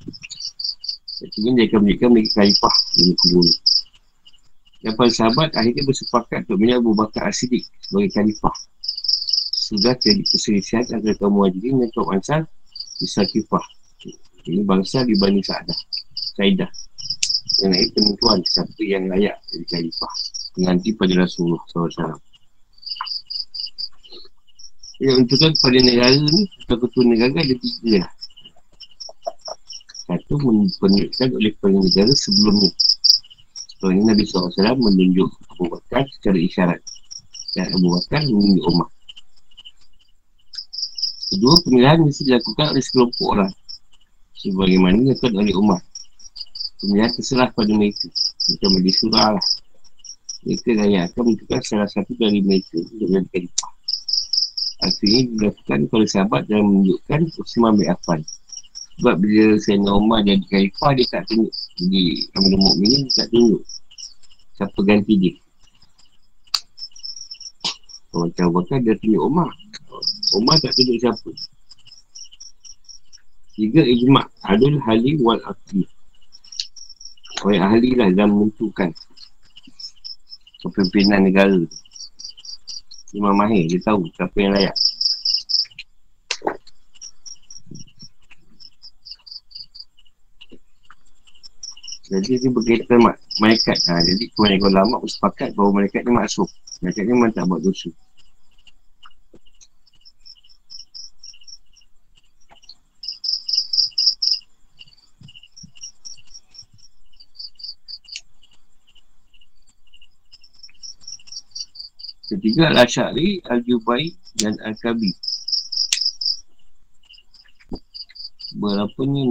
Artinya dia akan menjadikan mereka khalifah di bumi. Dan para sahabat akhirnya bersepakat untuk menjadi Abu Bakar As-Siddiq sebagai khalifah. Sudah jadi perselisihan antara kaum muhajirin dan kaum ansar di Sakifah. Ini bangsa di Bani Sa'adah. Saidah. Mengenai penentuan siapa yang layak jadi khalifah. Nanti pada Rasulullah SAW. Yang untukkan kepada negara ni, atau ketua negara ada tiga lah. Satu menunjukkan oleh kepala negara sebelum ni. So ini Nabi SAW menunjuk Abu Bakar secara isyarat Dan Abu Bakar menunjuk Umar Kedua pemilihan mesti dilakukan oleh sekelompok orang Sebagaimana dilakukan oleh Umar Pemilihan terserah pada mereka Mereka menjadi surah lah Mereka yang akan menunjukkan salah satu dari mereka Untuk khalifah Artinya dilakukan oleh sahabat dan menunjukkan Usman bin Affan. Sebab bila Sayyidina Umar jadi khalifah dia tak tunjuk Jadi Amirul Mu'minin dia tak tunjuk Siapa ganti dia. Orang tahu bakal dia tunjuk Umar Umar tak tunjuk siapa. Tiga ijma' Adul Hali wal Aqli. Orang ahli lah dalam menentukan Kepimpinan negara Imam Mahir dia tahu siapa yang layak Jadi dia berkaitan mak, malaikat. Ha, jadi kebanyakan ulama bersepakat bahawa malaikat ni maksud. Malaikat ni memang tak buat dosa. Ketiga Al-Asyari, Al-Jubai dan Al-Kabi. Berapa ni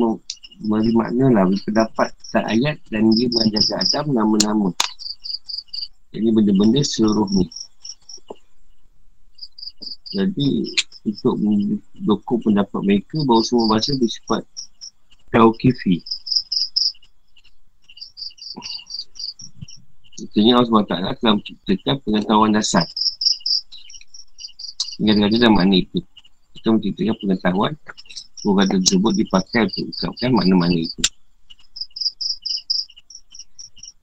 beri makna lah pendapat tak ayat dan dia menjaga Adam nama-nama. Jadi benda-benda seluruh ni jadi untuk mendukung pendapat mereka bahawa semua bahasa bersifat Tauqifi. Maksudnya Allah SWT telah menciptakan pengetahuan dasar Hingga ada dalam makna itu Kita menciptakan pengetahuan Bukan tersebut dipakai untuk ungkapkan mana-mana itu.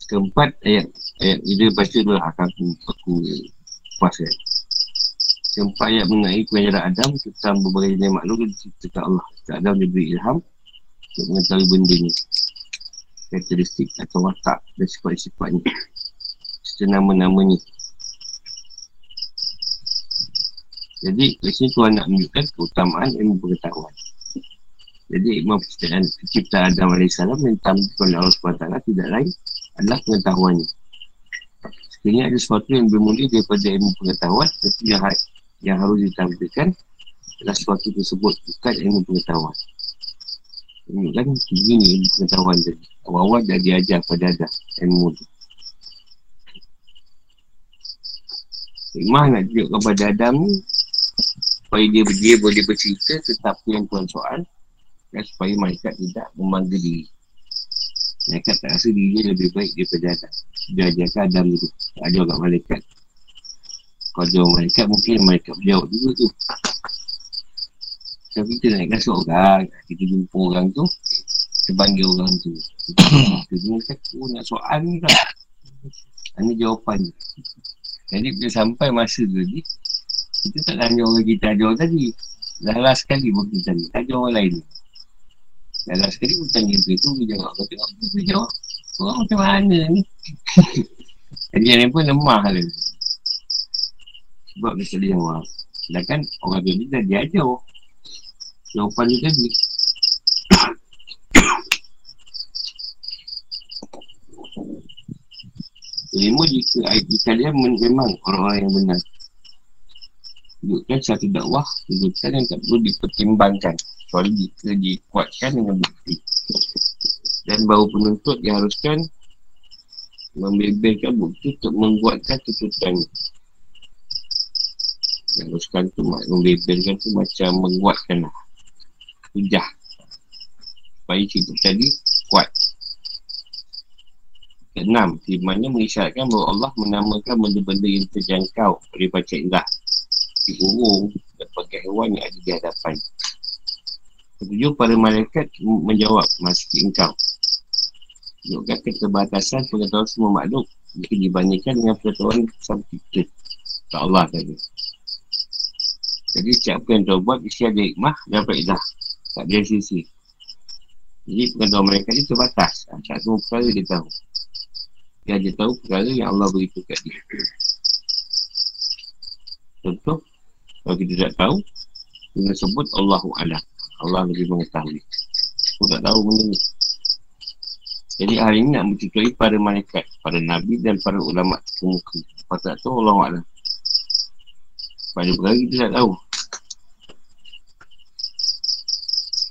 Keempat ayat ayat ini baca dulu aku aku pas kan. Sempat ayat mengenai pengajaran Adam tentang berbagai jenis makhluk diciptakan Allah. Kata Adam diberi ilham untuk mengetahui benda ni. Karakteristik atau watak dan sifat-sifatnya. Serta nama-namanya. Jadi, di sini Tuhan nak menunjukkan keutamaan ilmu pengetahuan. Jadi, ilmu penciptaan, penciptaan Adam AS yang ditampilkan oleh Allah SWT tidak lain adalah pengetahuannya. Sekiranya ada sesuatu yang bermula daripada ilmu pengetahuan, tapi yang, yang harus ditampilkan adalah sesuatu tersebut bukan ilmu pengetahuan. Ini kan ini ilmu pengetahuan tadi. Awal-awal dah diajar pada ada ilmu tu. Hikmah nak tunjuk kepada Adam ni supaya dia, dia boleh bercerita tentang yang tuan soal dan supaya mereka tidak memanggil diri. Mereka tak rasa diri dia lebih baik daripada Adam. Dia ajarkan Adam dulu. Ajar kat malaikat. Kalau ajar malaikat, mungkin mereka berjawab juga tu. Kalau kita nak kasih orang, kita jumpa orang tu, kita panggil orang tu. Kita jumpa oh, nak soal ni tak? Ini jawapan Jadi bila sampai masa tu kita tak tanya orang kita ajar tadi. Dah sekali pun kita tanya. Tak orang lain. Dah sekali pun tanya tu. Itu dia jawab. Kau tengok tu jawab. Orang macam mana ni? Jadi yang pun lemah lah. Sebab dia tak jawab. Sedangkan orang tu ni dah diajar. Jawapan dia tadi. Lima jika IT kalian memang orang-orang yang benar. Tunjukkan satu dakwah, tunjukkan yang tak perlu dipertimbangkan. Kecuali jika dikuatkan dengan bukti. Dan baru penuntut diharuskan membebelkan bukti untuk membuatkan tuntutan. Diharuskan tu membebelkan tu macam menguatkan lah. Hujah. Supaya cerita tadi kuat. Keenam, di mana mengisyaratkan bahawa Allah menamakan benda-benda yang terjangkau oleh baca indah. Di burung dan pakai hewan yang ada di hadapan. Ketujuh, para malaikat menjawab masih engkau. Tunjukkan keterbatasan pengetahuan semua makhluk jika dibandingkan dengan pengetahuan sama kita. Tak Allah tadi. Jadi siapa yang tahu buat, isi ada hikmah dan faedah. Tak ada sisi. Jadi pengetahuan mereka ni terbatas. Tak semua perkara dia tahu. Dia ada tahu perkara yang Allah beritahu kat dia. Contoh, kalau kita tak tahu, kita sebut Allahu Alam. Allah lebih mengetahui. Aku tak tahu benda ni. Jadi hari ini nak mencukai para malaikat, para nabi dan para ulama kemuka. Apa tak tahu Allah Alam. Pada perkara kita tak tahu.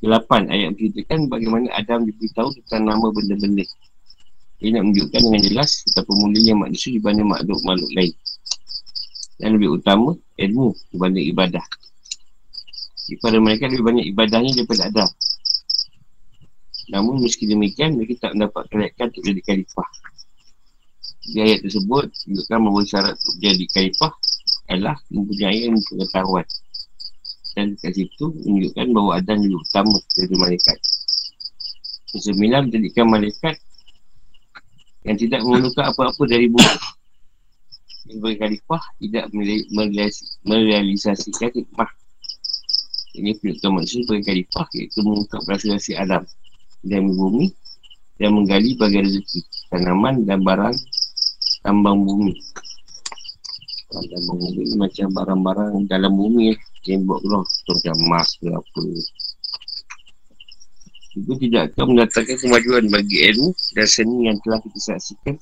Kelapan ayat menceritakan bagaimana Adam diberitahu tentang nama benda-benda ia nak menunjukkan dengan jelas betapa mulianya manusia dibanding makhluk-makhluk lain. Dan lebih utama, ilmu dibanding ibadah. Kepada mereka lebih banyak ibadahnya daripada Adam. Namun meski demikian, mereka tak mendapat kelayakan untuk jadi khalifah. Di ayat tersebut, menunjukkan bahawa syarat untuk jadi khalifah adalah mempunyai ilmu pengetahuan. Dan kat situ menunjukkan bahawa Adam lebih utama dari malaikat. Kesembilan menjadikan malaikat yang tidak memerlukan apa-apa dari bumi sebagai khalifah tidak merealisasikan hikmah. Ini penuntutan manusia sebagai khalifah iaitu mengungkap rahsia alam dan bumi dan menggali bagian rezeki tanaman dan barang tambang bumi. Tambang bumi macam barang-barang dalam bumi yang buat keluar macam emas ke apa. Itu tidak akan mendatangkan kemajuan bagi ilmu dan seni yang telah kita saksikan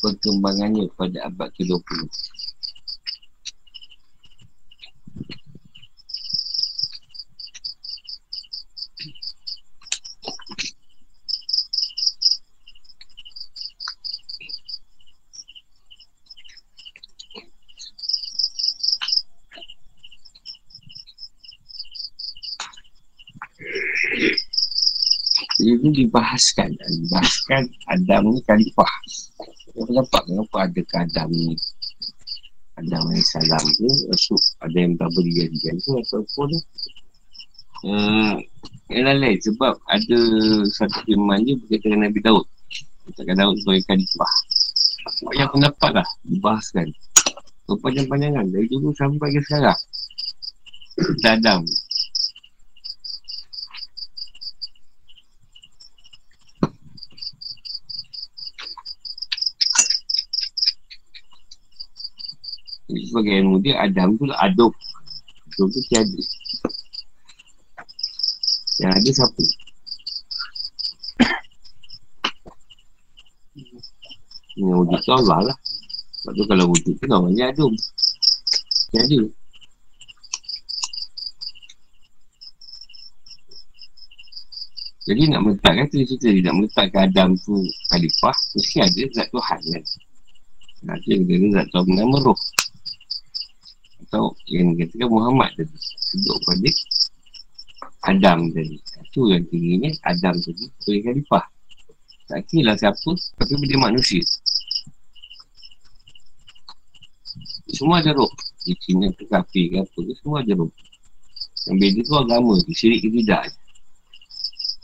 perkembangannya pada abad ke-20. ini dibahaskan dibahaskan Adam ni khalifah Kenapa dapat kenapa ada ke Adam ni Adam ni salam Rasul ada yang tak berdirian tu ataupun uh, yang lain sebab ada satu firman dia berkaitan dengan Nabi Daud katakan Daud sebagai khalifah banyak pendapat lah dibahaskan Berpanjang-panjangan dari dulu sampai ke sekarang. Adam. Sebagai ilmu dia, Adam tu lah adub. Adub tu tiada. Yang ada siapa? Yang wujud tu Allah lah. Sebab tu kalau wujud tu dia adum. Tiada. Jadi nak meletakkan tu cerita dia nak meletakkan Adam tu khalifah mesti ada zat Tuhan kan. Nanti dia zat Tuhan bernama roh atau yang dikatakan Muhammad tadi duduk pada Adam tadi. Itu yang tingginya Adam tadi sebagai khalifah. Tak kira lah siapa tapi dia manusia. Semua ada roh di Cina ke kafe ke apa ke semua ada roh yang beda tu agama tu syirik ke tidak.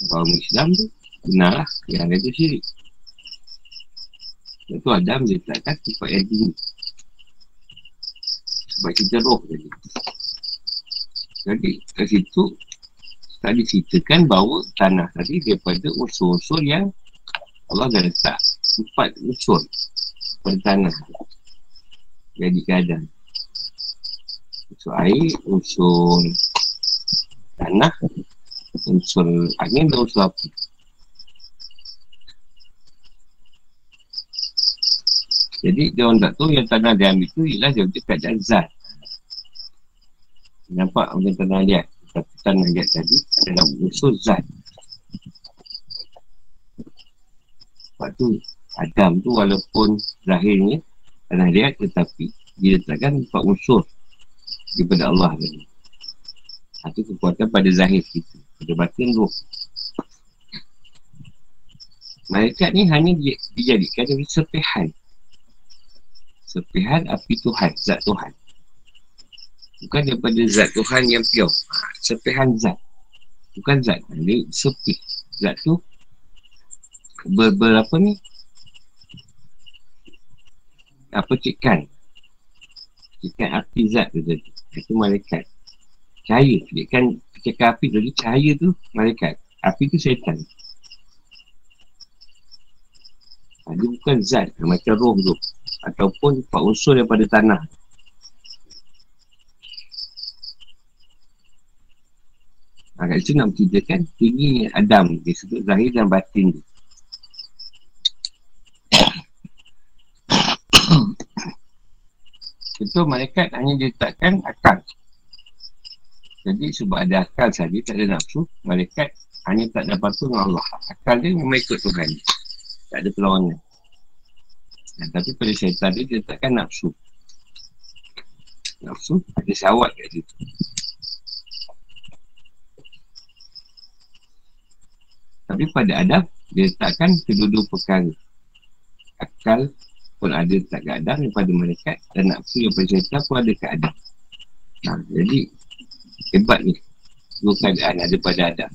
Kalau Islam tu benar lah. Yang ada tu syirik. Itu Adam dia letakkan sifat yang tinggi sebab kita roh tadi. Jadi, kat situ, tadi ceritakan bahawa tanah tadi daripada unsur-unsur yang Allah dah letak. Empat unsur pada tanah. Jadi keadaan. Unsur air, unsur tanah, unsur angin dan unsur api. Jadi dia orang tak tahu yang tanah dia ambil tu ialah dia ambil keadaan zat. Nampak macam tanah liat. Tapi tanah liat tadi adalah unsur zat. Sebab tu Adam tu walaupun lahirnya tanah liat tetapi dia letakkan empat unsur daripada Allah tadi. Itu kekuatan pada zahir kita. Pada batin roh. Malaikat ni hanya dijadikan sepihan Sepihan api Tuhan, zat Tuhan. Bukan daripada zat Tuhan yang pure. Ha, sepihan zat. Bukan zat. Ini sepi. Zat tu ber, ber apa ni? Apa cikan? Cikan api zat tu tadi. Itu malaikat. Cahaya. Dia kan cikan api tadi. Cahaya tu malaikat. Api tu syaitan. Ha, dia bukan zat. Macam roh tu ataupun empat unsur daripada tanah. Ha, kat situ nak menceritakan tinggi Adam dia sebut zahir dan batin dia. Betul malaikat hanya diletakkan akal. Jadi sebab ada akal saja tak ada nafsu, malaikat hanya tak dapat tu dengan Allah. Akal dia memang ikut Tuhan. Tak ada perlawanan. Dan, tapi pada syaitan dia, dia letakkan nafsu. Nafsu ada syawat kat situ. Tapi pada Adam, dia letakkan kedua-dua perkara. Akal pun ada letak kat Adam daripada malaikat dan nafsu yang syaitan pun ada kat Adam. Nah, jadi, hebat ni. Dua keadaan ada pada Adam.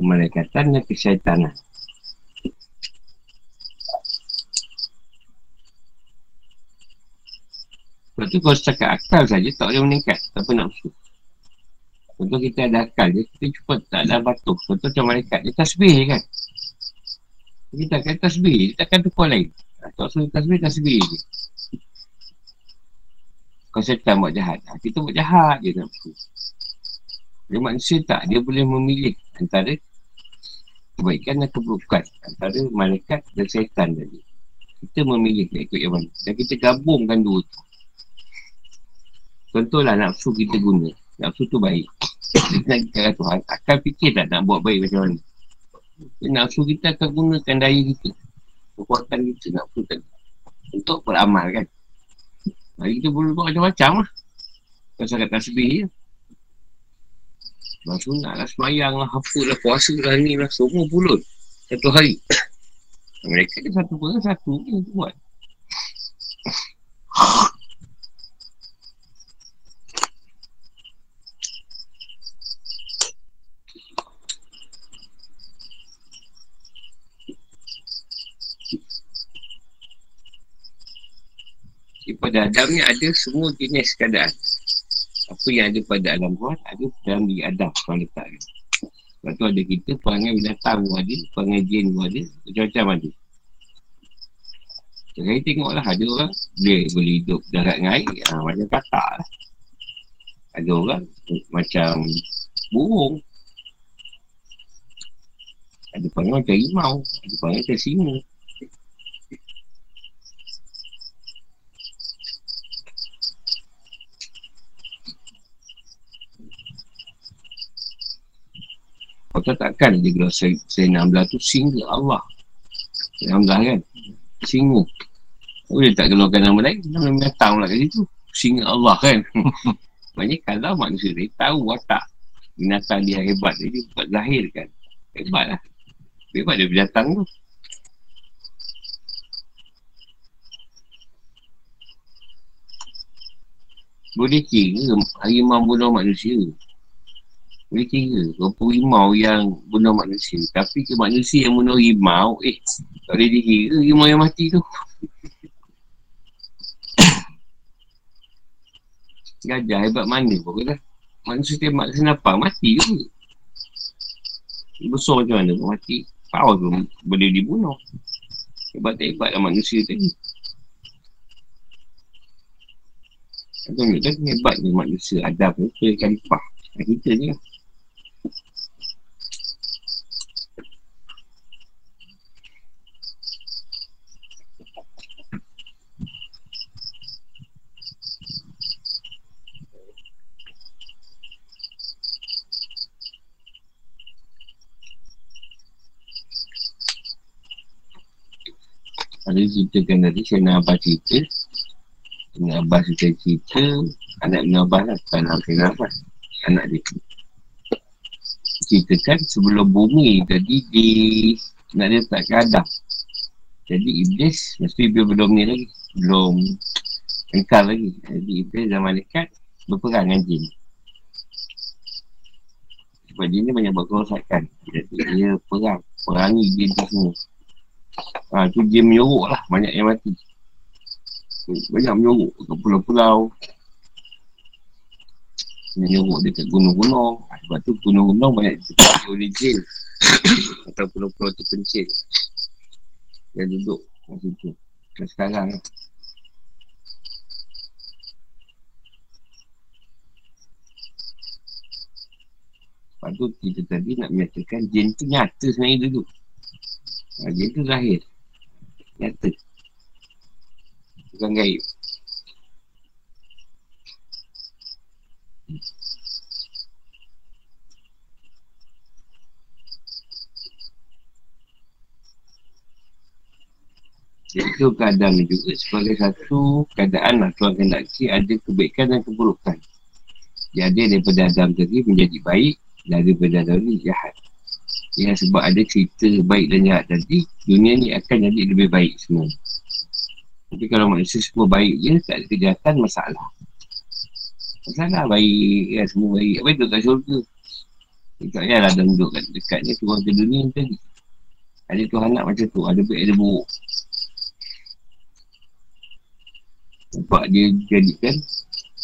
Kemalaikatan dan kesyaitanan. Sebab tu kalau setakat akal saja tak boleh meningkat. Tak apa nafsu. Contoh kita ada akal je, kita cuba tak ada batu. Contoh macam malaikat, dia tasbih je kan. Kita akan tasbih, dia takkan tukar lain. Tak suruh tasbih, tasbih je. Kalau setan buat jahat, ha, kita buat jahat je nafsu. Dia manusia tak, dia boleh memilih antara kebaikan dan keburukan. Antara malaikat dan setan tadi. Kita memilih nak ikut yang mana. Dan kita gabungkan dua tu. Contohlah nafsu kita guna. Nafsu tu baik. Kita nak kata Tuhan, akan fikir tak nak buat baik macam mana. Nafsu kita akan gunakan daya kita. Kekuatan kita nafsu tadi. Untuk beramal kan. Hari kita boleh buat macam-macam lah. Saya kata tasbih je. Lepas nak lah semayang lah, apa lah, puasa lah ni lah, semua pulut. Satu hari. Mereka ni satu pun satu ni buat. Jadi pada Adam ni ada semua jenis keadaan. Apa yang ada pada alam luar, ada dalam diri Adam. Kalau letak. Sebab tu ada kita, perangai binatang pun ada, perangai jin pun ada, macam-macam ada. Jadi tengoklah ada orang dia boleh hidup darat dengan air, ha, macam katak lah. Ada orang macam burung. Ada panggil macam rimau, ada panggil macam singa. Kau takkan dia kira Sayyidina Amlah tu singa Allah. Sayyidina Amlah kan? Singa. Boleh tak keluarkan nama lain? Nama binatang pula kat situ. Singa Allah kan? Maksudnya kalau manusia dia tahu watak binatang dia hebat dia, dia buat zahir kan. Hebat lah. Hebat dia binatang tu. Boleh kira harimau bunuh manusia. Boleh kira berapa rimau yang bunuh manusia. Tapi ke manusia yang bunuh rimau, eh, tak boleh dikira rimau yang mati tu. Gajah hebat mana pun kata. Manusia tembak kenapa mati ke? Besar macam mana pun mati. Power tu boleh dibunuh. Hebat tak hebat lah manusia tadi. Aku tunjuk kan hebatnya manusia Adam tu, dia khalifah. Kita ni lah. Ada ceritakan tadi nak Abbas cerita. Nak Abbas cerita cerita Anak Ibn Abbas lah Bukan anak Ibn Abbas Anak dia. Ceritakan sebelum bumi tadi di Nak dia tak ke Adam Jadi Iblis Mesti Iblis belum ni lagi Belum Engkar lagi. Jadi Iblis dan Malaikat Berperang dengan jin. Sebab jin ni banyak buat kerosakan. Jadi dia perang Perangi jin tu semua Ha, tu dia menyorok lah banyak yang mati. Banyak menyorok ke pulau-pulau. Menyorok dekat gunung-gunung. Ha, sebab tu gunung-gunung banyak ditempati oleh jin. Atau pulau-pulau terpencil. Yang duduk macam tu. Dan sekarang Sebab tu kita tadi nak menyatakan jin tu nyata sebenarnya dulu. Ha, dia tu zahir. Nyata. Bukan gaib. Itu keadaan juga sebagai satu keadaan lah Tuhan kendaki ada kebaikan dan keburukan. Jadi daripada Adam tadi menjadi baik dan daripada Adam ni jahat. Ya sebab ada cerita baik dan jahat tadi Dunia ni akan jadi lebih baik semua. Tapi kalau manusia semua baik je Tak ada kejahatan masalah. Masalah baik ya, Semua baik. Apa itu kat syurga? Tak payahlah dah duduk kat dekat ni Turun ke dunia tadi. Ada Tuhan nak macam tu Ada baik ada buruk. Sebab dia jadikan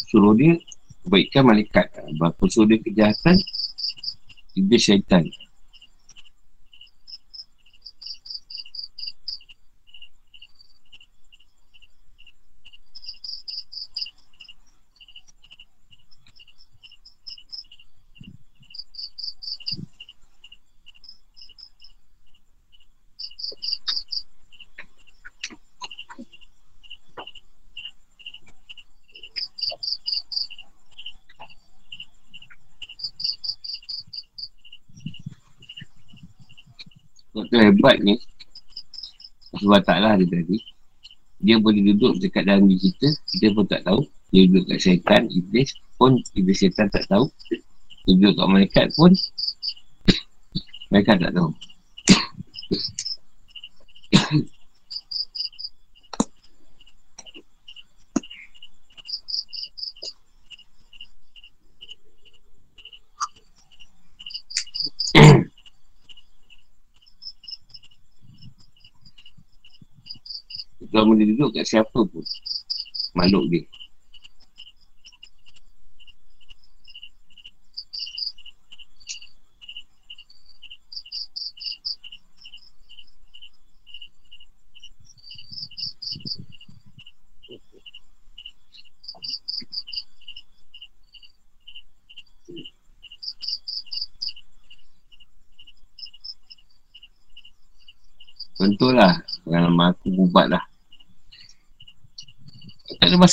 Suruh dia Kebaikan malaikat. Berapa suruh dia kejahatan Iblis syaitan ni Sebab taklah dia tadi Dia boleh duduk dekat dalam diri kita Kita pun tak tahu. Dia duduk kat syaitan, iblis pun Iblis syaitan tak tahu. Dia duduk kat malaikat pun Mereka tak tahu Kalau boleh duduk kat siapa pun makhluk dia. Contohlah Pengalaman aku bubat lah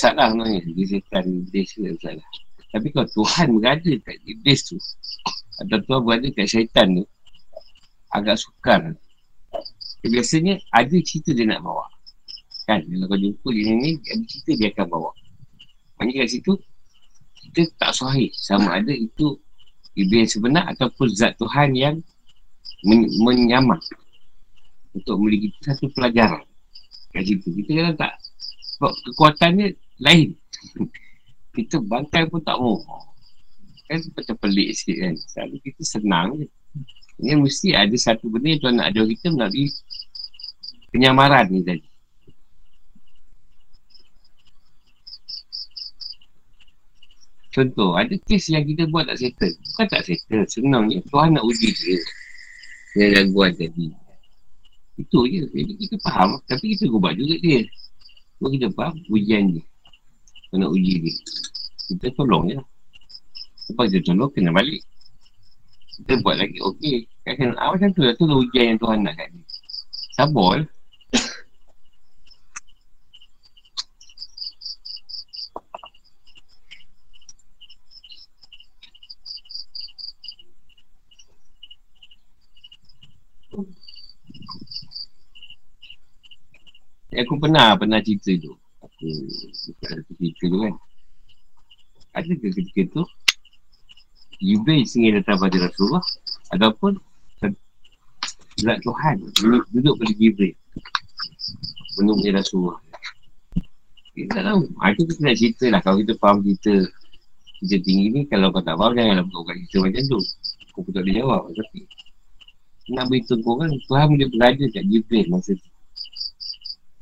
Ada masalah sebenarnya Dia setan Iblis ada masalah Tapi kalau Tuhan berada kat Iblis tu Atau Tuhan berada kat syaitan tu Agak sukar. Biasanya ada cerita dia nak bawa. Kan? Kalau kau jumpa dia ni Ada cerita dia akan bawa. Maksudnya kat situ Kita tak sahih. Sama ada itu Iblis sebenar Ataupun zat Tuhan yang men- Menyamar untuk memberi kita satu pelajaran. Kat situ. Kita kadang tak sebab kekuatannya lain. kita bangkai pun tak mau. Kan macam pelik sikit kan. Selalu kita senang je. Ini mesti ada satu benda yang Tuhan nak ajar kita melalui penyamaran ni tadi. Contoh, ada kes yang kita buat tak settle. Bukan tak settle. Senang je. Tuhan nak uji dia. Yang gangguan tadi. Itu je. Jadi kita faham. Tapi kita ubah juga dia. Sebab kita faham ujian dia. Kau nak uji dia. Kita tolong je. Lepas kita tolong, kena balik. Kita buat lagi, okey. Kan kena, ah, macam tu lah. Tu lah ujian yang Tuhan nak kat dia. Sabar. Eh, aku pernah pernah cerita tu. Bukan satu cerita tu kan. Ada ke ketika tu? Jibril singgah datang pada Rasulullah Ataupun Zat Tuhan duduk, duduk pada Jibril. Menunggu Rasulullah Kita tak tahu. Ha, Itu kita nak cerita lah. Kalau kita faham cerita Cerita tinggi ni Kalau kau tak faham Janganlah buka cerita macam tu. Kau pun tak boleh jawab. Tapi Nak beritahu kan Tuhan boleh berada kat Jibril masa tu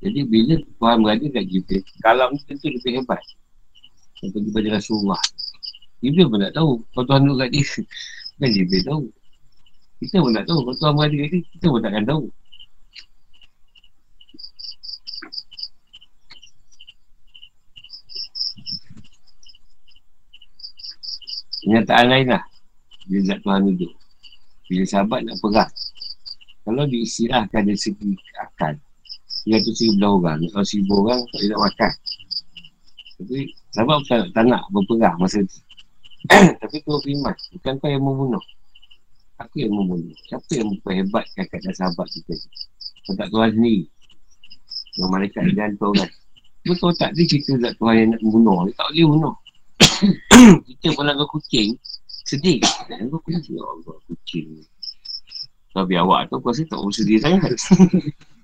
jadi bila Tuhan berada kat Jibril Kalam ni tentu lebih hebat. Yang pergi pada Rasulullah. Jibril pun tak tahu Kalau Tuhan duduk kat dia. Kan Jibril tahu. Kita pun tak tahu Kalau Tuhan berada kat dia Kita pun takkan tahu. Kenyataan lain lah. Bila zat Tuhan duduk. Bila sahabat nak perang Kalau diistilahkan dari segi akal dia tu orang. Kalau seribu orang tak nak makan. Tapi sahabat tak, tak nak berperang masa tu. Tapi tu firman Bukan kau yang membunuh. Aku yang membunuh. Siapa yang memperhebat kakak dan sahabat kita Kau tak Tuhan sendiri. Yang malaikat dan orang Betul tak dia cerita tak Tuhan yang nak membunuh. Dia tak boleh bunuh Kita pun nak kucing. Sedih. Kau kucing. Ya Allah kucing. Tapi awak tu aku rasa tak bersedia sangat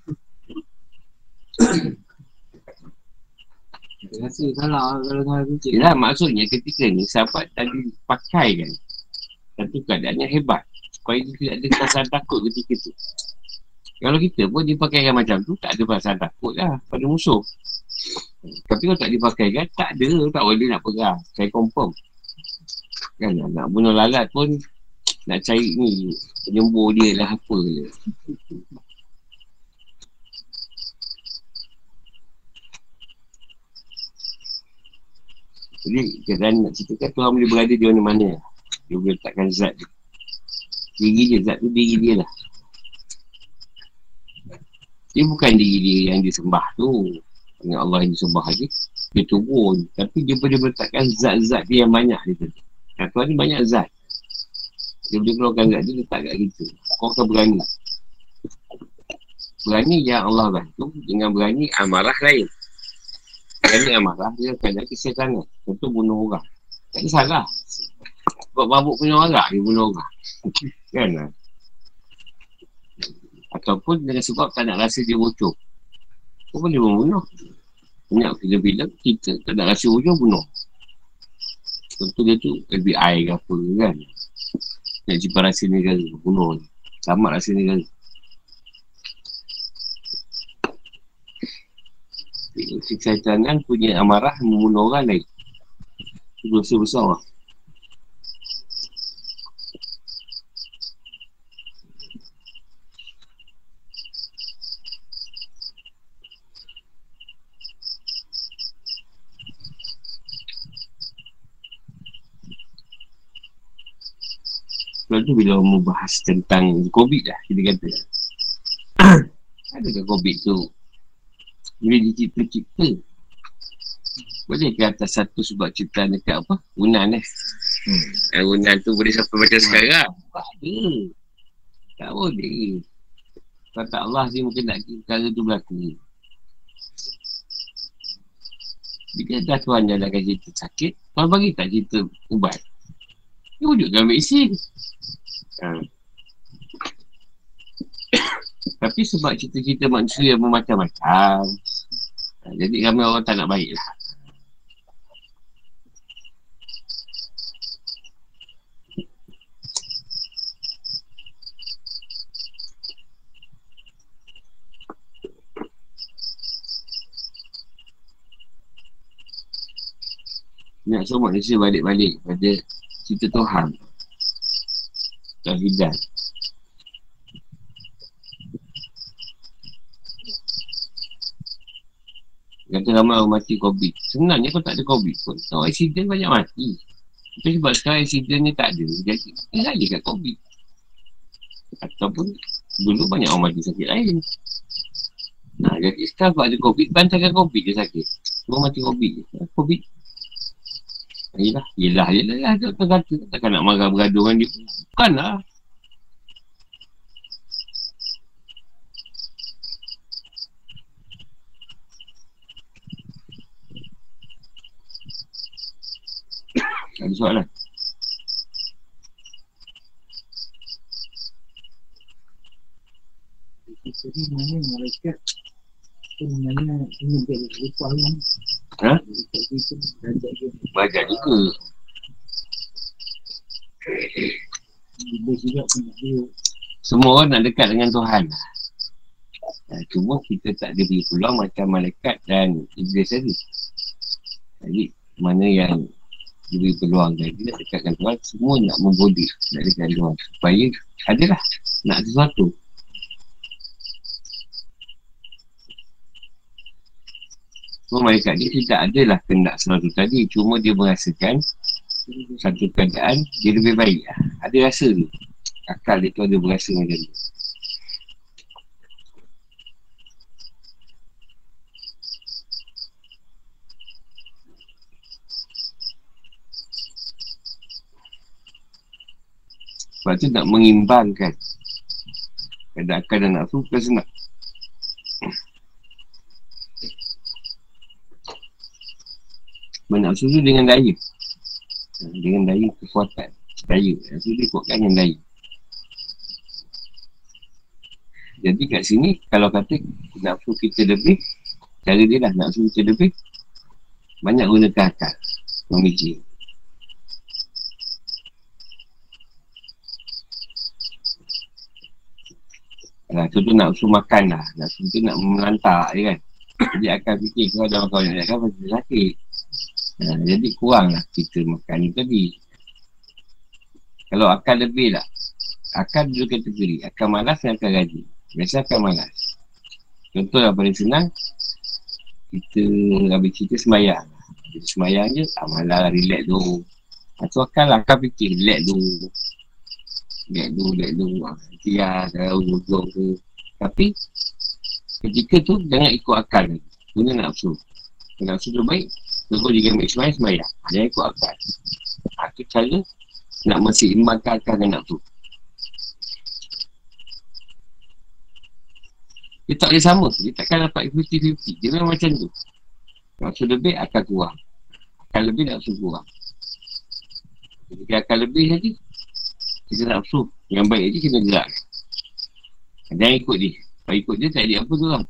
Rasa salah kalau kucing. Maksudnya ketika ni sahabat tadi pakai kan Satu keadaan yang hebat. Supaya dia tidak ada perasaan takut ketika tu. Kalau kita pun dipakaikan macam tu Tak ada perasaan takut lah. Pada musuh. Tapi kalau tak dipakaikan Tak ada. Tak boleh nak perang Saya confirm. Kan nak bunuh lalat pun Nak cari ni Penyembur dia lah apa. ke Jadi keadaan nak ceritakan Tuhan boleh berada di mana-mana Dia boleh letakkan zat dia Diri dia, zat tu diri dia lah. Dia bukan diri dia yang disembah tu. Dengan Allah yang disembah lagi. Dia turun. Tapi dia boleh letakkan zat-zat dia yang banyak dia tadi Kan Tuhan ni banyak zat. Dia boleh keluarkan zat dia letak kat kita Kau akan berani. Berani yang Allah bantu Dengan berani amarah lain Berani amarah dia akan ada kesihatan Contoh bunuh orang. Tak ada salah Sebab mabuk punya orang dia bunuh orang. Kan? Lah Ataupun dengan sebab tak nak rasa dia bocor Kau boleh membunuh Banyak kita bilang kita tak nak rasa bocor bunuh. Contoh dia tu FBI ke apa kan? Nak cipta rasa negara bunuh. Selamat rasa negara Kesyaitangan punya amarah membunuh orang lain. Itu dosa besar lah. Sebab tu bila orang bahas tentang COVID lah, kita kata. Adakah COVID tu boleh dicipta-cipta? Boleh ke atas satu sebab ciptaan dekat apa? Unan eh. Hmm. Eh, unan tu boleh sampai macam sekarang? Tak ada. Tak boleh. Kalau tak Allah sih mungkin nak perkara tu berlaku. Bila dah Tuhan dah akan cerita sakit, Tuhan bagi tak cerita ubat? Dia wujudkan vaksin. Ha. Tapi sebab cerita-cerita manusia yang bermacam-macam ha, Jadi ramai orang tak nak baik lah. Nak semua manusia balik-balik pada cerita Tuhan Tahidat Kata ramai orang mati COVID Sebenarnya kau tak ada COVID pun. Kau accident banyak mati. Tapi sebab sekarang accident ni tak ada. Jadi tinggal je kat COVID Ataupun Dulu banyak orang mati sakit lain. Nah, jadi sekarang sebab ada COVID Bantakan COVID je sakit. Semua mati COVID je. COVID Yelah, yelah, yelah, tak kata, takkan nak marah bergaduh dengan dia. Bukanlah. Ada soalan? Jadi mana mereka Sebenarnya ini dia lupa lah Ha? Belajar juga. Semua orang nak dekat dengan Tuhan. Ha, cuma kita tak ada beri peluang macam malaikat dan iblis tadi. Jadi, mana yang diberi peluang tadi nak dekatkan Tuhan, semua nak membodi nak dekatkan Tuhan. Supaya adalah nak sesuatu. Semua malaikat ni tidak adalah kendak sesuatu tadi. Cuma dia merasakan satu keadaan dia lebih baik. Ada rasa tu. Akal dia tu ada berasa macam tu. Sebab tu nak mengimbangkan. Keadaan akal dan nafsu bukan senang. Nafsu tu dengan daya. Dengan daya kekuatan. Daya. Nafsu dia kuatkan dengan daya. Jadi kat sini Kalau kata Nafsu kita lebih Cara dia lah Nafsu kita lebih Banyak gunakan akal Memikir Nah, tu tu nafsu makan lah. Nafsu tu nak melantak je kan. Jadi akan fikir kalau ada makan banyak kan pasti sakit. Ha, jadi kuranglah kita makan ni tadi. Kalau akan lebih lah. Akan dua kategori. Akan malas dan akan rajin. Biasa akan malas. Contoh yang paling senang. Kita habis cerita semayang. Kita semayang je. Tak malas, relax dulu. Atau akan lah. Akan fikir relax dulu. Relax dulu, relax dulu. Lah. Kalau ujung ke. Tapi. Ketika tu jangan ikut akal lagi. Guna nafsu. Nafsu tu baik. Tunggu jika ambil semayang, semayang. Dia ikut akal. Itu cara nak menseimbangkan akal dan nafsu. Dia tak boleh sama. Dia takkan dapat 50-50. Dia memang macam tu. Nafsu lebih, akal kurang. Akal lebih, nafsu kurang. Jika akal lebih saja, kita nafsu Yang baik je kita gerak. Jangan ikut dia. Kalau ikut dia tak ada apa tu lah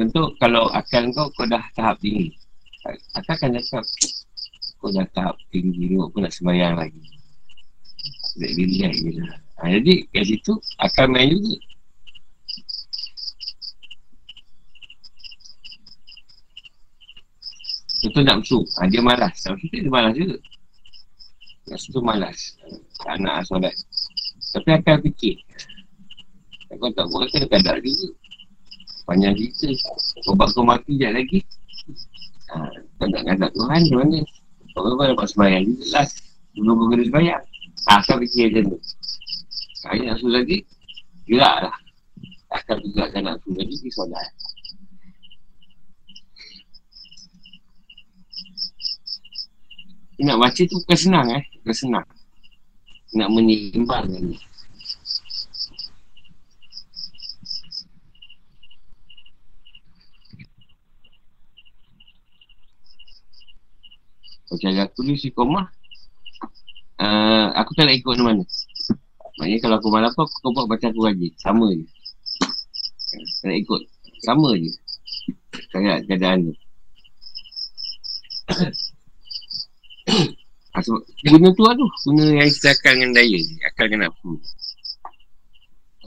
Contoh kalau akal kau Kau dah tahap tinggi. Akal kan cakap Kau dah tahap tinggi tu Kau nak sembahyang lagi. Tak dilihat je lah ha, Jadi kat situ Akal main juga. Contoh nak musuh ha, Dia marah. Sebab dia marah juga. Nafsu tu malas. Tak nak solat. Tapi akan fikir. Kau tak buat kan kadar juga. Panjang cerita. Sebab kau mati sekejap lagi. Ha, kau nak ngadak Tuhan macam mana? Kau kau dapat sembahyang juga lah. Sebelum kau kena sembahyang. Akan fikir macam tu. Kaya nafsu lagi. Gerak lah. Akan gerakkan nafsu lagi. Pergi solat. Nak baca tu bukan senang eh. Bukan senang. Nak menimbangkan ni. Macam aku ni si komah. Uh, aku tak nak ikut mana-mana. Maknanya kalau aku malam apa, aku buat baca aku rajin. Sama je. Tak nak ikut. Sama je. Kayak keadaan tu. Sebab guna tu lah tu. Guna yang kita akal dengan daya ni. Akal dengan apa.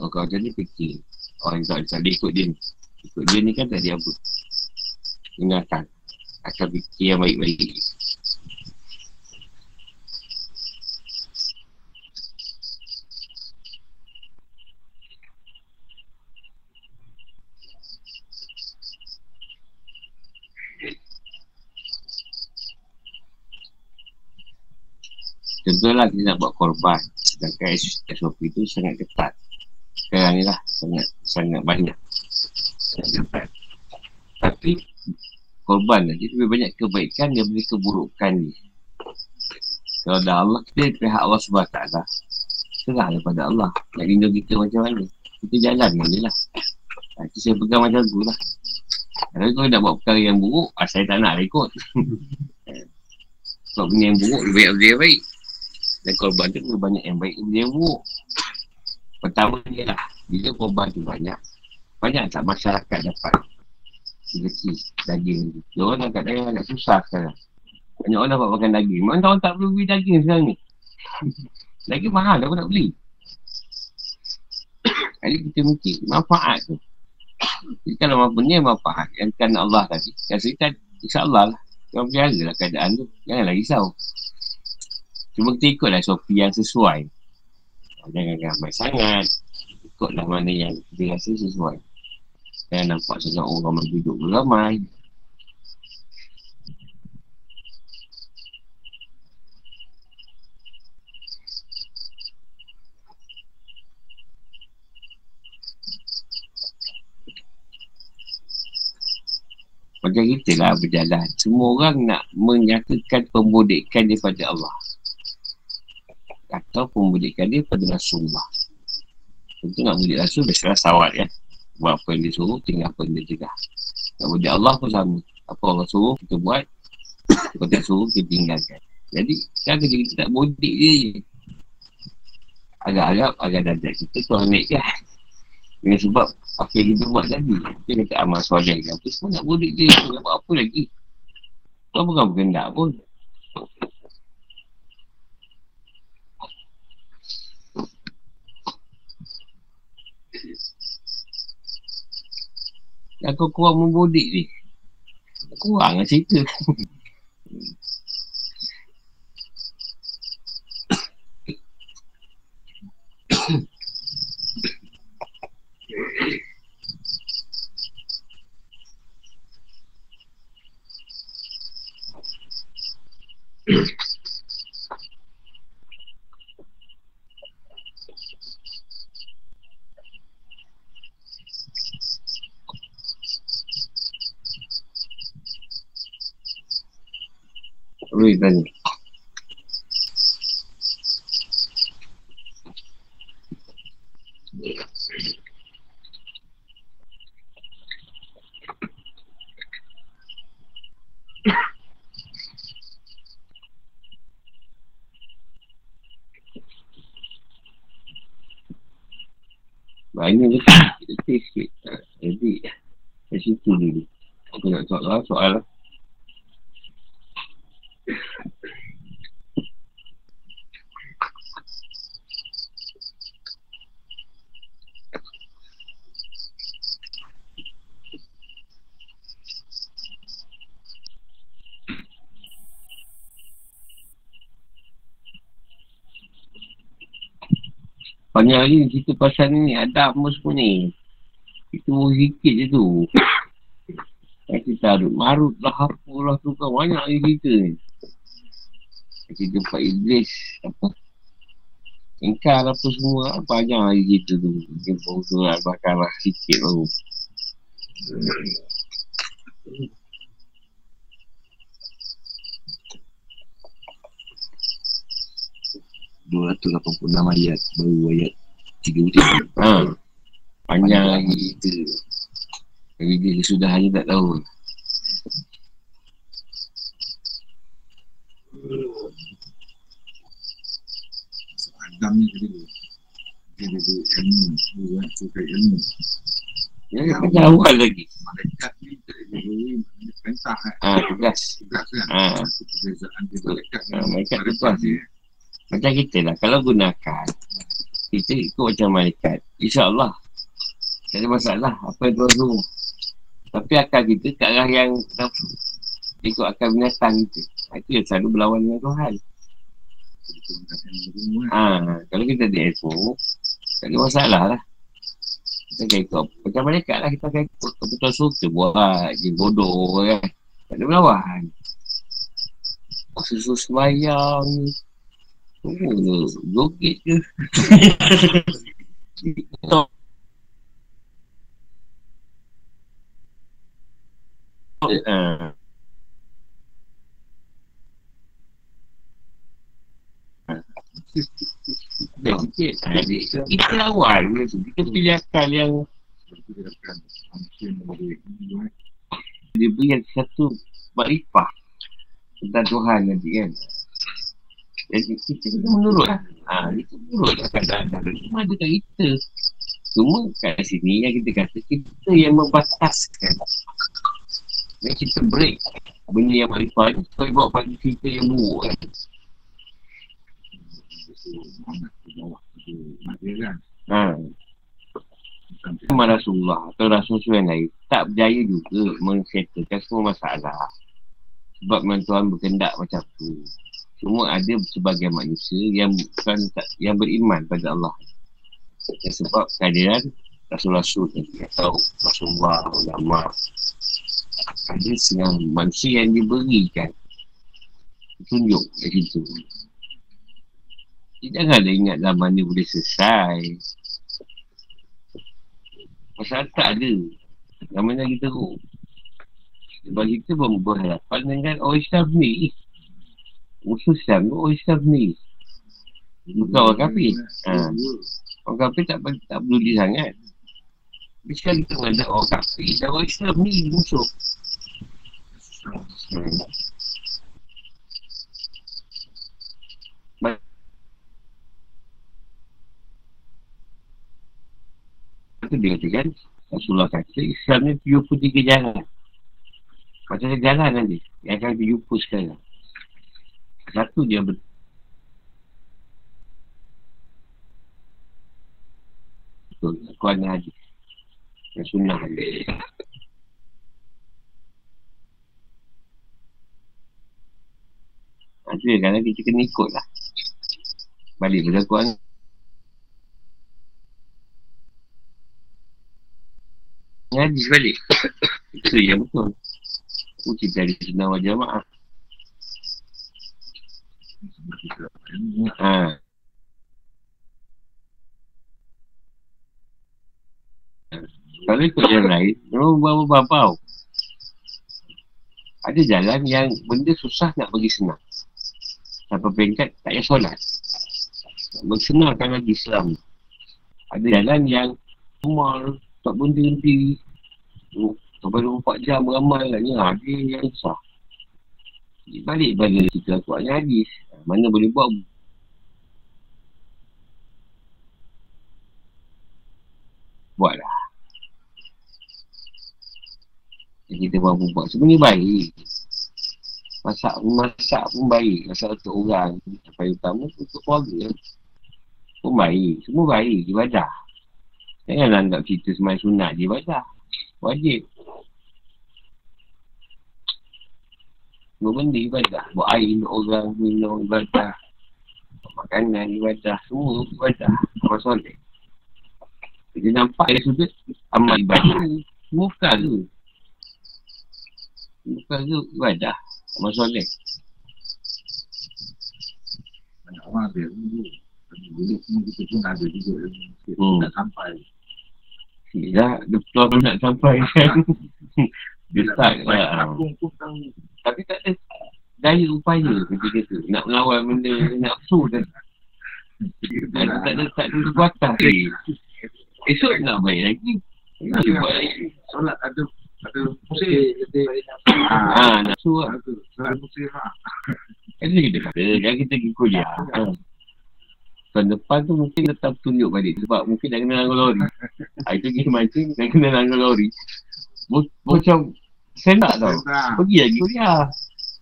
Oh, kalau macam fikir. Oh, tak, tak, ikut dia ni. Ikut dia ni kan tak ada apa. Dengan akal. Akal fikir yang baik-baik. Contohlah kita nak buat korban. Sedangkan SOP itu sangat ketat. Sekarang ni lah Sangat sangat banyak. Tapi Korban nanti lebih banyak kebaikan Daripada keburukan ni. Kalau dah Allah Kita pihak Allah SWT Serah daripada Allah. Nak rindu kita macam mana? Kita jalan je lah. Nanti saya pegang macam tu lah. Kalau kau nak buat perkara yang buruk ah, Saya tak nak ikut. Sebab benda yang buruk Lebih baik, baik dan korban tu lebih banyak yang baik yang buruk. Pertama dia lah. Bila korban tu banyak. Banyak tak masyarakat dapat rezeki daging tu. Dia orang kat daerah agak susah sekarang. Banyak orang dapat makan daging. Mana orang tak perlu beli daging sekarang ni. daging mahal dah nak beli. Jadi kita mungkin manfaat tu. Jadi kalau mampu ni manfaat. Yang kan Allah tadi. Yang cerita insyaAllah lah. Kau berjaga lah keadaan tu. Janganlah risau. Cuma kita ikutlah SOP yang sesuai. Jangan ramai sangat. Ikutlah mana yang kita rasa sesuai. Jangan nampak sangat orang ramai duduk beramai. Macam kita lah berjalan. Semua orang nak menyatakan pembodekan daripada Allah atau pembudikan dia pada Rasulullah. Tentu nak budik Rasul, biasalah sawat kan. Buat apa yang dia suruh, tinggal apa yang dia cegah. Nak budik Allah pun sama. Apa Allah suruh, kita buat. Kalau tak suruh, kita tinggalkan. Jadi, kan kerja kita tak budik dia je. Agak-agak, agak dadat kita tu ambil kan. Dengan sebab apa yang kita buat tadi. Kita kata amal soleh kan. Apa semua nak budik dia. Nak buat apa lagi. Kau bukan berkendak pun. Aku kurang membodik ni. Kurang lah cerita. Tanya. Banyak je. Letih sikit Jadi Dari situ dulu. Aku nak soal soal lah Banyak ni cerita pasal ni. Ada apa semua ni. Itu sikit je tu. Kita adut marut lah. Apa lah tu kan. Banyak lagi cerita ni. Cerita Pak Iblis. Apa? Ingkar apa semua. Banyak lagi cerita tu. Mungkin pun surat bakarah sikit baru. 286 ayat baru ayat 33 Ha. Panjang lagi cerita. Jadi dia sudah hanya tak tahu. Adam ni dia dia ada ilmu dia suka ilmu Ya, pada awal lagi. malaikat ni dia dia perintah kan Ha, tugas. tugas kan Ha. perbezaan dia malaikat Ha, malaikat Malaikat tugas. dia Macam kita lah. Kalau gunakan, kita ikut macam malaikat. InsyaAllah. Tak ada masalah. Apa yang Tuhan suruh. Tapi akal kita ke arah yang nafsu. Ikut akal binatang kita. Ha, Itu yang selalu berlawan dengan Tuhan. Ha, kalau kita ada ilmu, tak ada masalah lah. Kita akan ikut. Macam malaikat lah kita akan ikut. Kebetulan suruh kita buat. Je bodoh kan. Tak ada berlawan. Susu sembayang. Sikit. Ha, dia- Kita tu. Kita pilih akal yang dia beri satu makrifah tentang Tuhan nanti kan. Jadi kita kena menurut. Ha, kita menurut lah kadang-kadang. Cuma ada kita. Cuma kat sini yang kita kata, kita yang membataskan. Dan kita break benda yang makrifah ni supaya bawa pada kita yang buruk kan. Ha, Memang Rasulullah atau Rasul-Rasul yang lain tak berjaya juga mengsettlekan semua masalah. Sebab memang Tuhan berkendak macam tu. Cuma ada sebagian manusia yang bukan tak, yang beriman pada Allah. Dan sebab kehadiran Rasul-Rasul atau Rasulullah, ulama. Ada setengah manusia yang diberikan tunjuk kat situ. Janganlah ingat zaman ni boleh selesai. Pasal tak ada. Zaman lagi teruk. Sebab kita pun berhadapan dengan orang Islam ni. Musuh Islam tu orang Islam ni. Bukan orang kafir. Ha. Orang kafir tak, tak peduli sangat. Tapi sekali kita menghadap orang kafir dan orang Islam ni musuh. Hmm. Itu dia katakan Rasulullah kata Islam ni 73 jalan Macam ada jalan nanti Yang akan dijumpa sekarang Satu dia betul Betul Al-Quran dan hadis Yang sunnah Itu dia kadang kita kena ikut lah. Balik pada Al-Quran Hadis balik. Itu yang betul. Aku cerita dari sunnah wal jamaah Ha. Kalau ikut jalan lain, memang berbau-bau. Ada jalan yang benda susah nak bagi senang. Sampai peringkat tak payah solat. Nak bersenangkan lagi Islam. Ada jalan yang normal, tak berhenti-henti. Oh, Sampai 24 jam beramal katnya. Ha, dia yang susah. Balik pada cerita yang hadis. Mana boleh buat buatlah. Yang kita mampu buat. Sebenarnya baik. Masak, masak pun baik. Masak untuk orang. Sampai utama untuk keluarga. Pun baik. Semua baik. Ibadah. Janganlah anggap cerita semai sunat ibadah. Wajib. Semua benda ibadah. Buat air untuk orang. Minum ibadah. Makanan, ibadah, semua ibadah. Amal soleh. Dia nampak dari sudut amal ibadah. Semua bukan tu. Bukan tu ibadah. Amal soleh. Banyak orang ada dulu. Dulu semua kita pun ada juga. Hmm. Tak sampai. Ya, dia pun nak sampai kan. Banyak lah. tahu. Tapi tak ada daya upaya ketika tu. Nak melawan benda nafsu dan tak ada, tak ada, tak ada kekuatan. Esok nak baik lagi. Nak buat lagi. Solat ada ada. Lebih lebih Ah, Ha, nafsu lah. ada. Solat musim lah. Kan kita kata, jangan kita pergi kuliah. Ha. Tahun depan tu mungkin tetap tunjuk balik sebab mungkin dah kena langgar lori. Ha, itu pergi mancing, dah kena langgar lori. Mo- Macam sendak tau. Pergi lagi kuliah.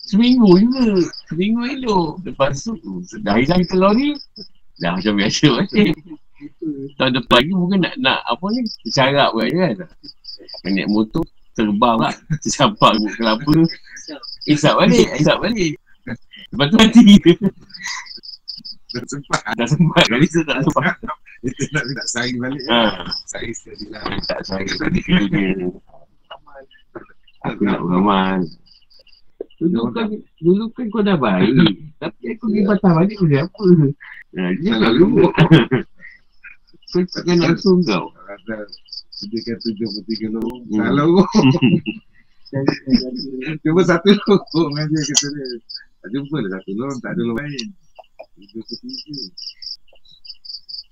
Seminggu juga. Seminggu elok. Lepas tu, dah hilang ke lori. Dah macam biasa macam. Tahun depan lagi mungkin nak, nak apa ni, syarat buat je kan. Naik motor, terbang lah. Tersampak ke kelapa. Isap balik, isap balik. Lepas tu mati. dah sempat. Dah sempat kali tu tak sempat. Itu nak nak sari balik. Ha. Sari sekali lah. Tak saya tadi kerja. Aku nak beramal. Dulu kan, dulu kan kau dah baik. Tapi aku pergi patah balik kau apa? Ha, dia tak dulu. Kau takkan nak suruh kau. Sediakan tujuh puluh tiga lorong. Hmm. Tak lorong. Cuma satu lorong aja kata dia. Tak jumpa lah satu lorong. Tak ada lorong lain. Tujuh puluh tiga.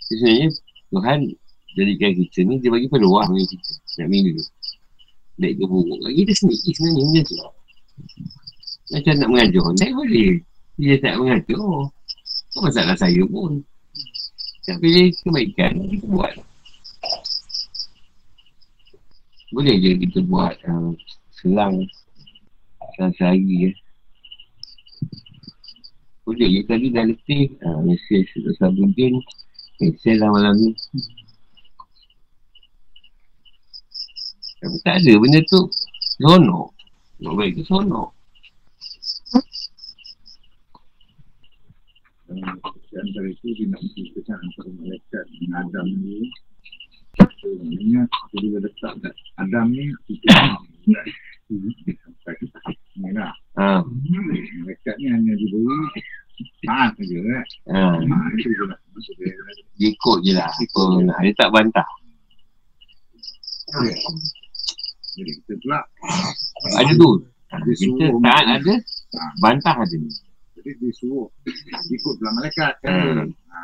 Sebenarnya Tuhan jadikan kita ni dia bagi peluang dengan kita. Nak minum. Baik ke buruk. Bagi dia sendiri sebenarnya benda tu. Macam nak mengajar. Tak boleh. Dia tak mengajar. Tak masalah saya pun. Tak pilih kebaikan, kita buat. Boleh je kita buat uh, selang selang sehari ya. Boleh je tadi dah letih. Uh, mesej. Sabudin. Mesej lah malam ni. Tapi tak ada benda tu seronok. Nak baik tu seronok. Dan di antara itu dia nak menceritakan antara malaikat dengan Adam ni. Sebenarnya dia juga letak kat Adam ni kita sampai ni lah. Ha. Malaikat ni hanya diberi taat saja kan. Itu je lah. Maksud dia. Dia ikut je lah. Nak. Dia tak bantah. Jadi kita pula Ada tu. Kita taat ada. Bantah ada. Jadi dia suruh ikut dalam malaikat kan. Hmm. Ha,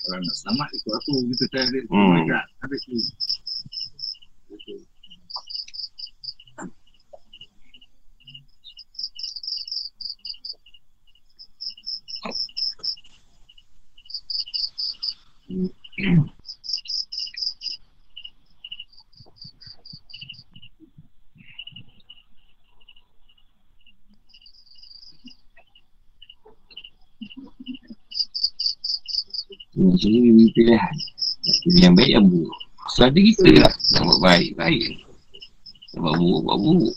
kalau nak selamat ikut aku kita dia ikut Hmm. malaikat. Habis tu. Gitu. Ni beri pilihan. Pilih yang baik yang buruk. Selada kita lah. Nak buat baik, baik. Nak buat buruk, buat buruk.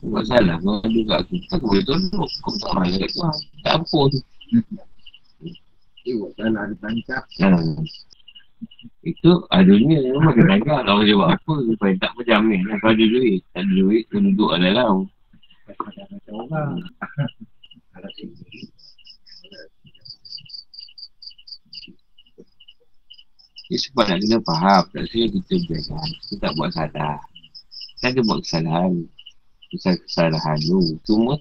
Buat salah, kau kat aku. Boleh tolong. Kau tak kat Tuhan. Tak apa tu. Buat salah ada tancap. Ha. Itu adunya memang kena agak kalau dia buat apa supaya tak macam ni. Kalau ada duit, tak ada duit, kena duduk. Ada sini. Dia sebab nak kena faham. Tak saya kita biarkan. Kita tak buat salah. Kita ada buat. Kesalahan, kesalahan tu. Cuma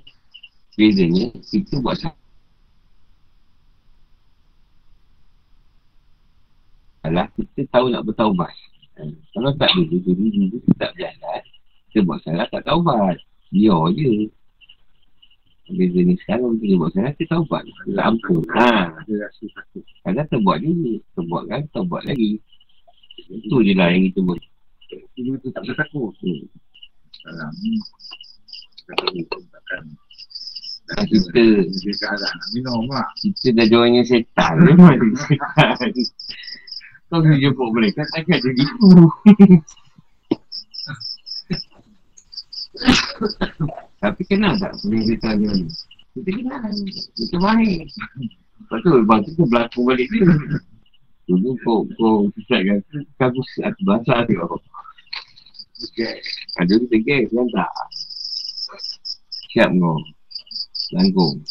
bezanya kita buat salah. Kita tahu nak bertaubat. Ha. Kalau tak dulu, dulu, dulu kita tak berjalan. Kita buat salah tak taubat. Biar je. Beza ni sekarang kita buat salah, kita taubat. Kita ampun. Ha. Ada rasa takut. Kadang terbuat dulu. Terbuat kan, terbuat lagi. Itu je lah yang kita buat. Dulu tu tak bertakut. Hmm. Sekarang ni kata hukum takkan Kita Dia keadaan nak minum lah. Kita dah joinnya setan je mana setan Kau pergi jemput mereka takkan jadi Tapi kenal tak punya setan dia ni? Kita kenal. Kita main. Lepas tu lepas tu kau berlaku balik dia Dulu kau kau susahkan Aku satu bahasa tu. Ada tu tegak kan tak? Siap kau. Langgung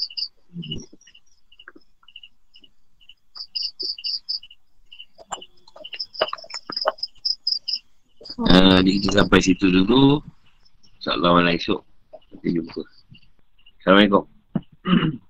Jadi kita sampai situ dulu. InsyaAllah malam esok. Kita jumpa. Assalamualaikum.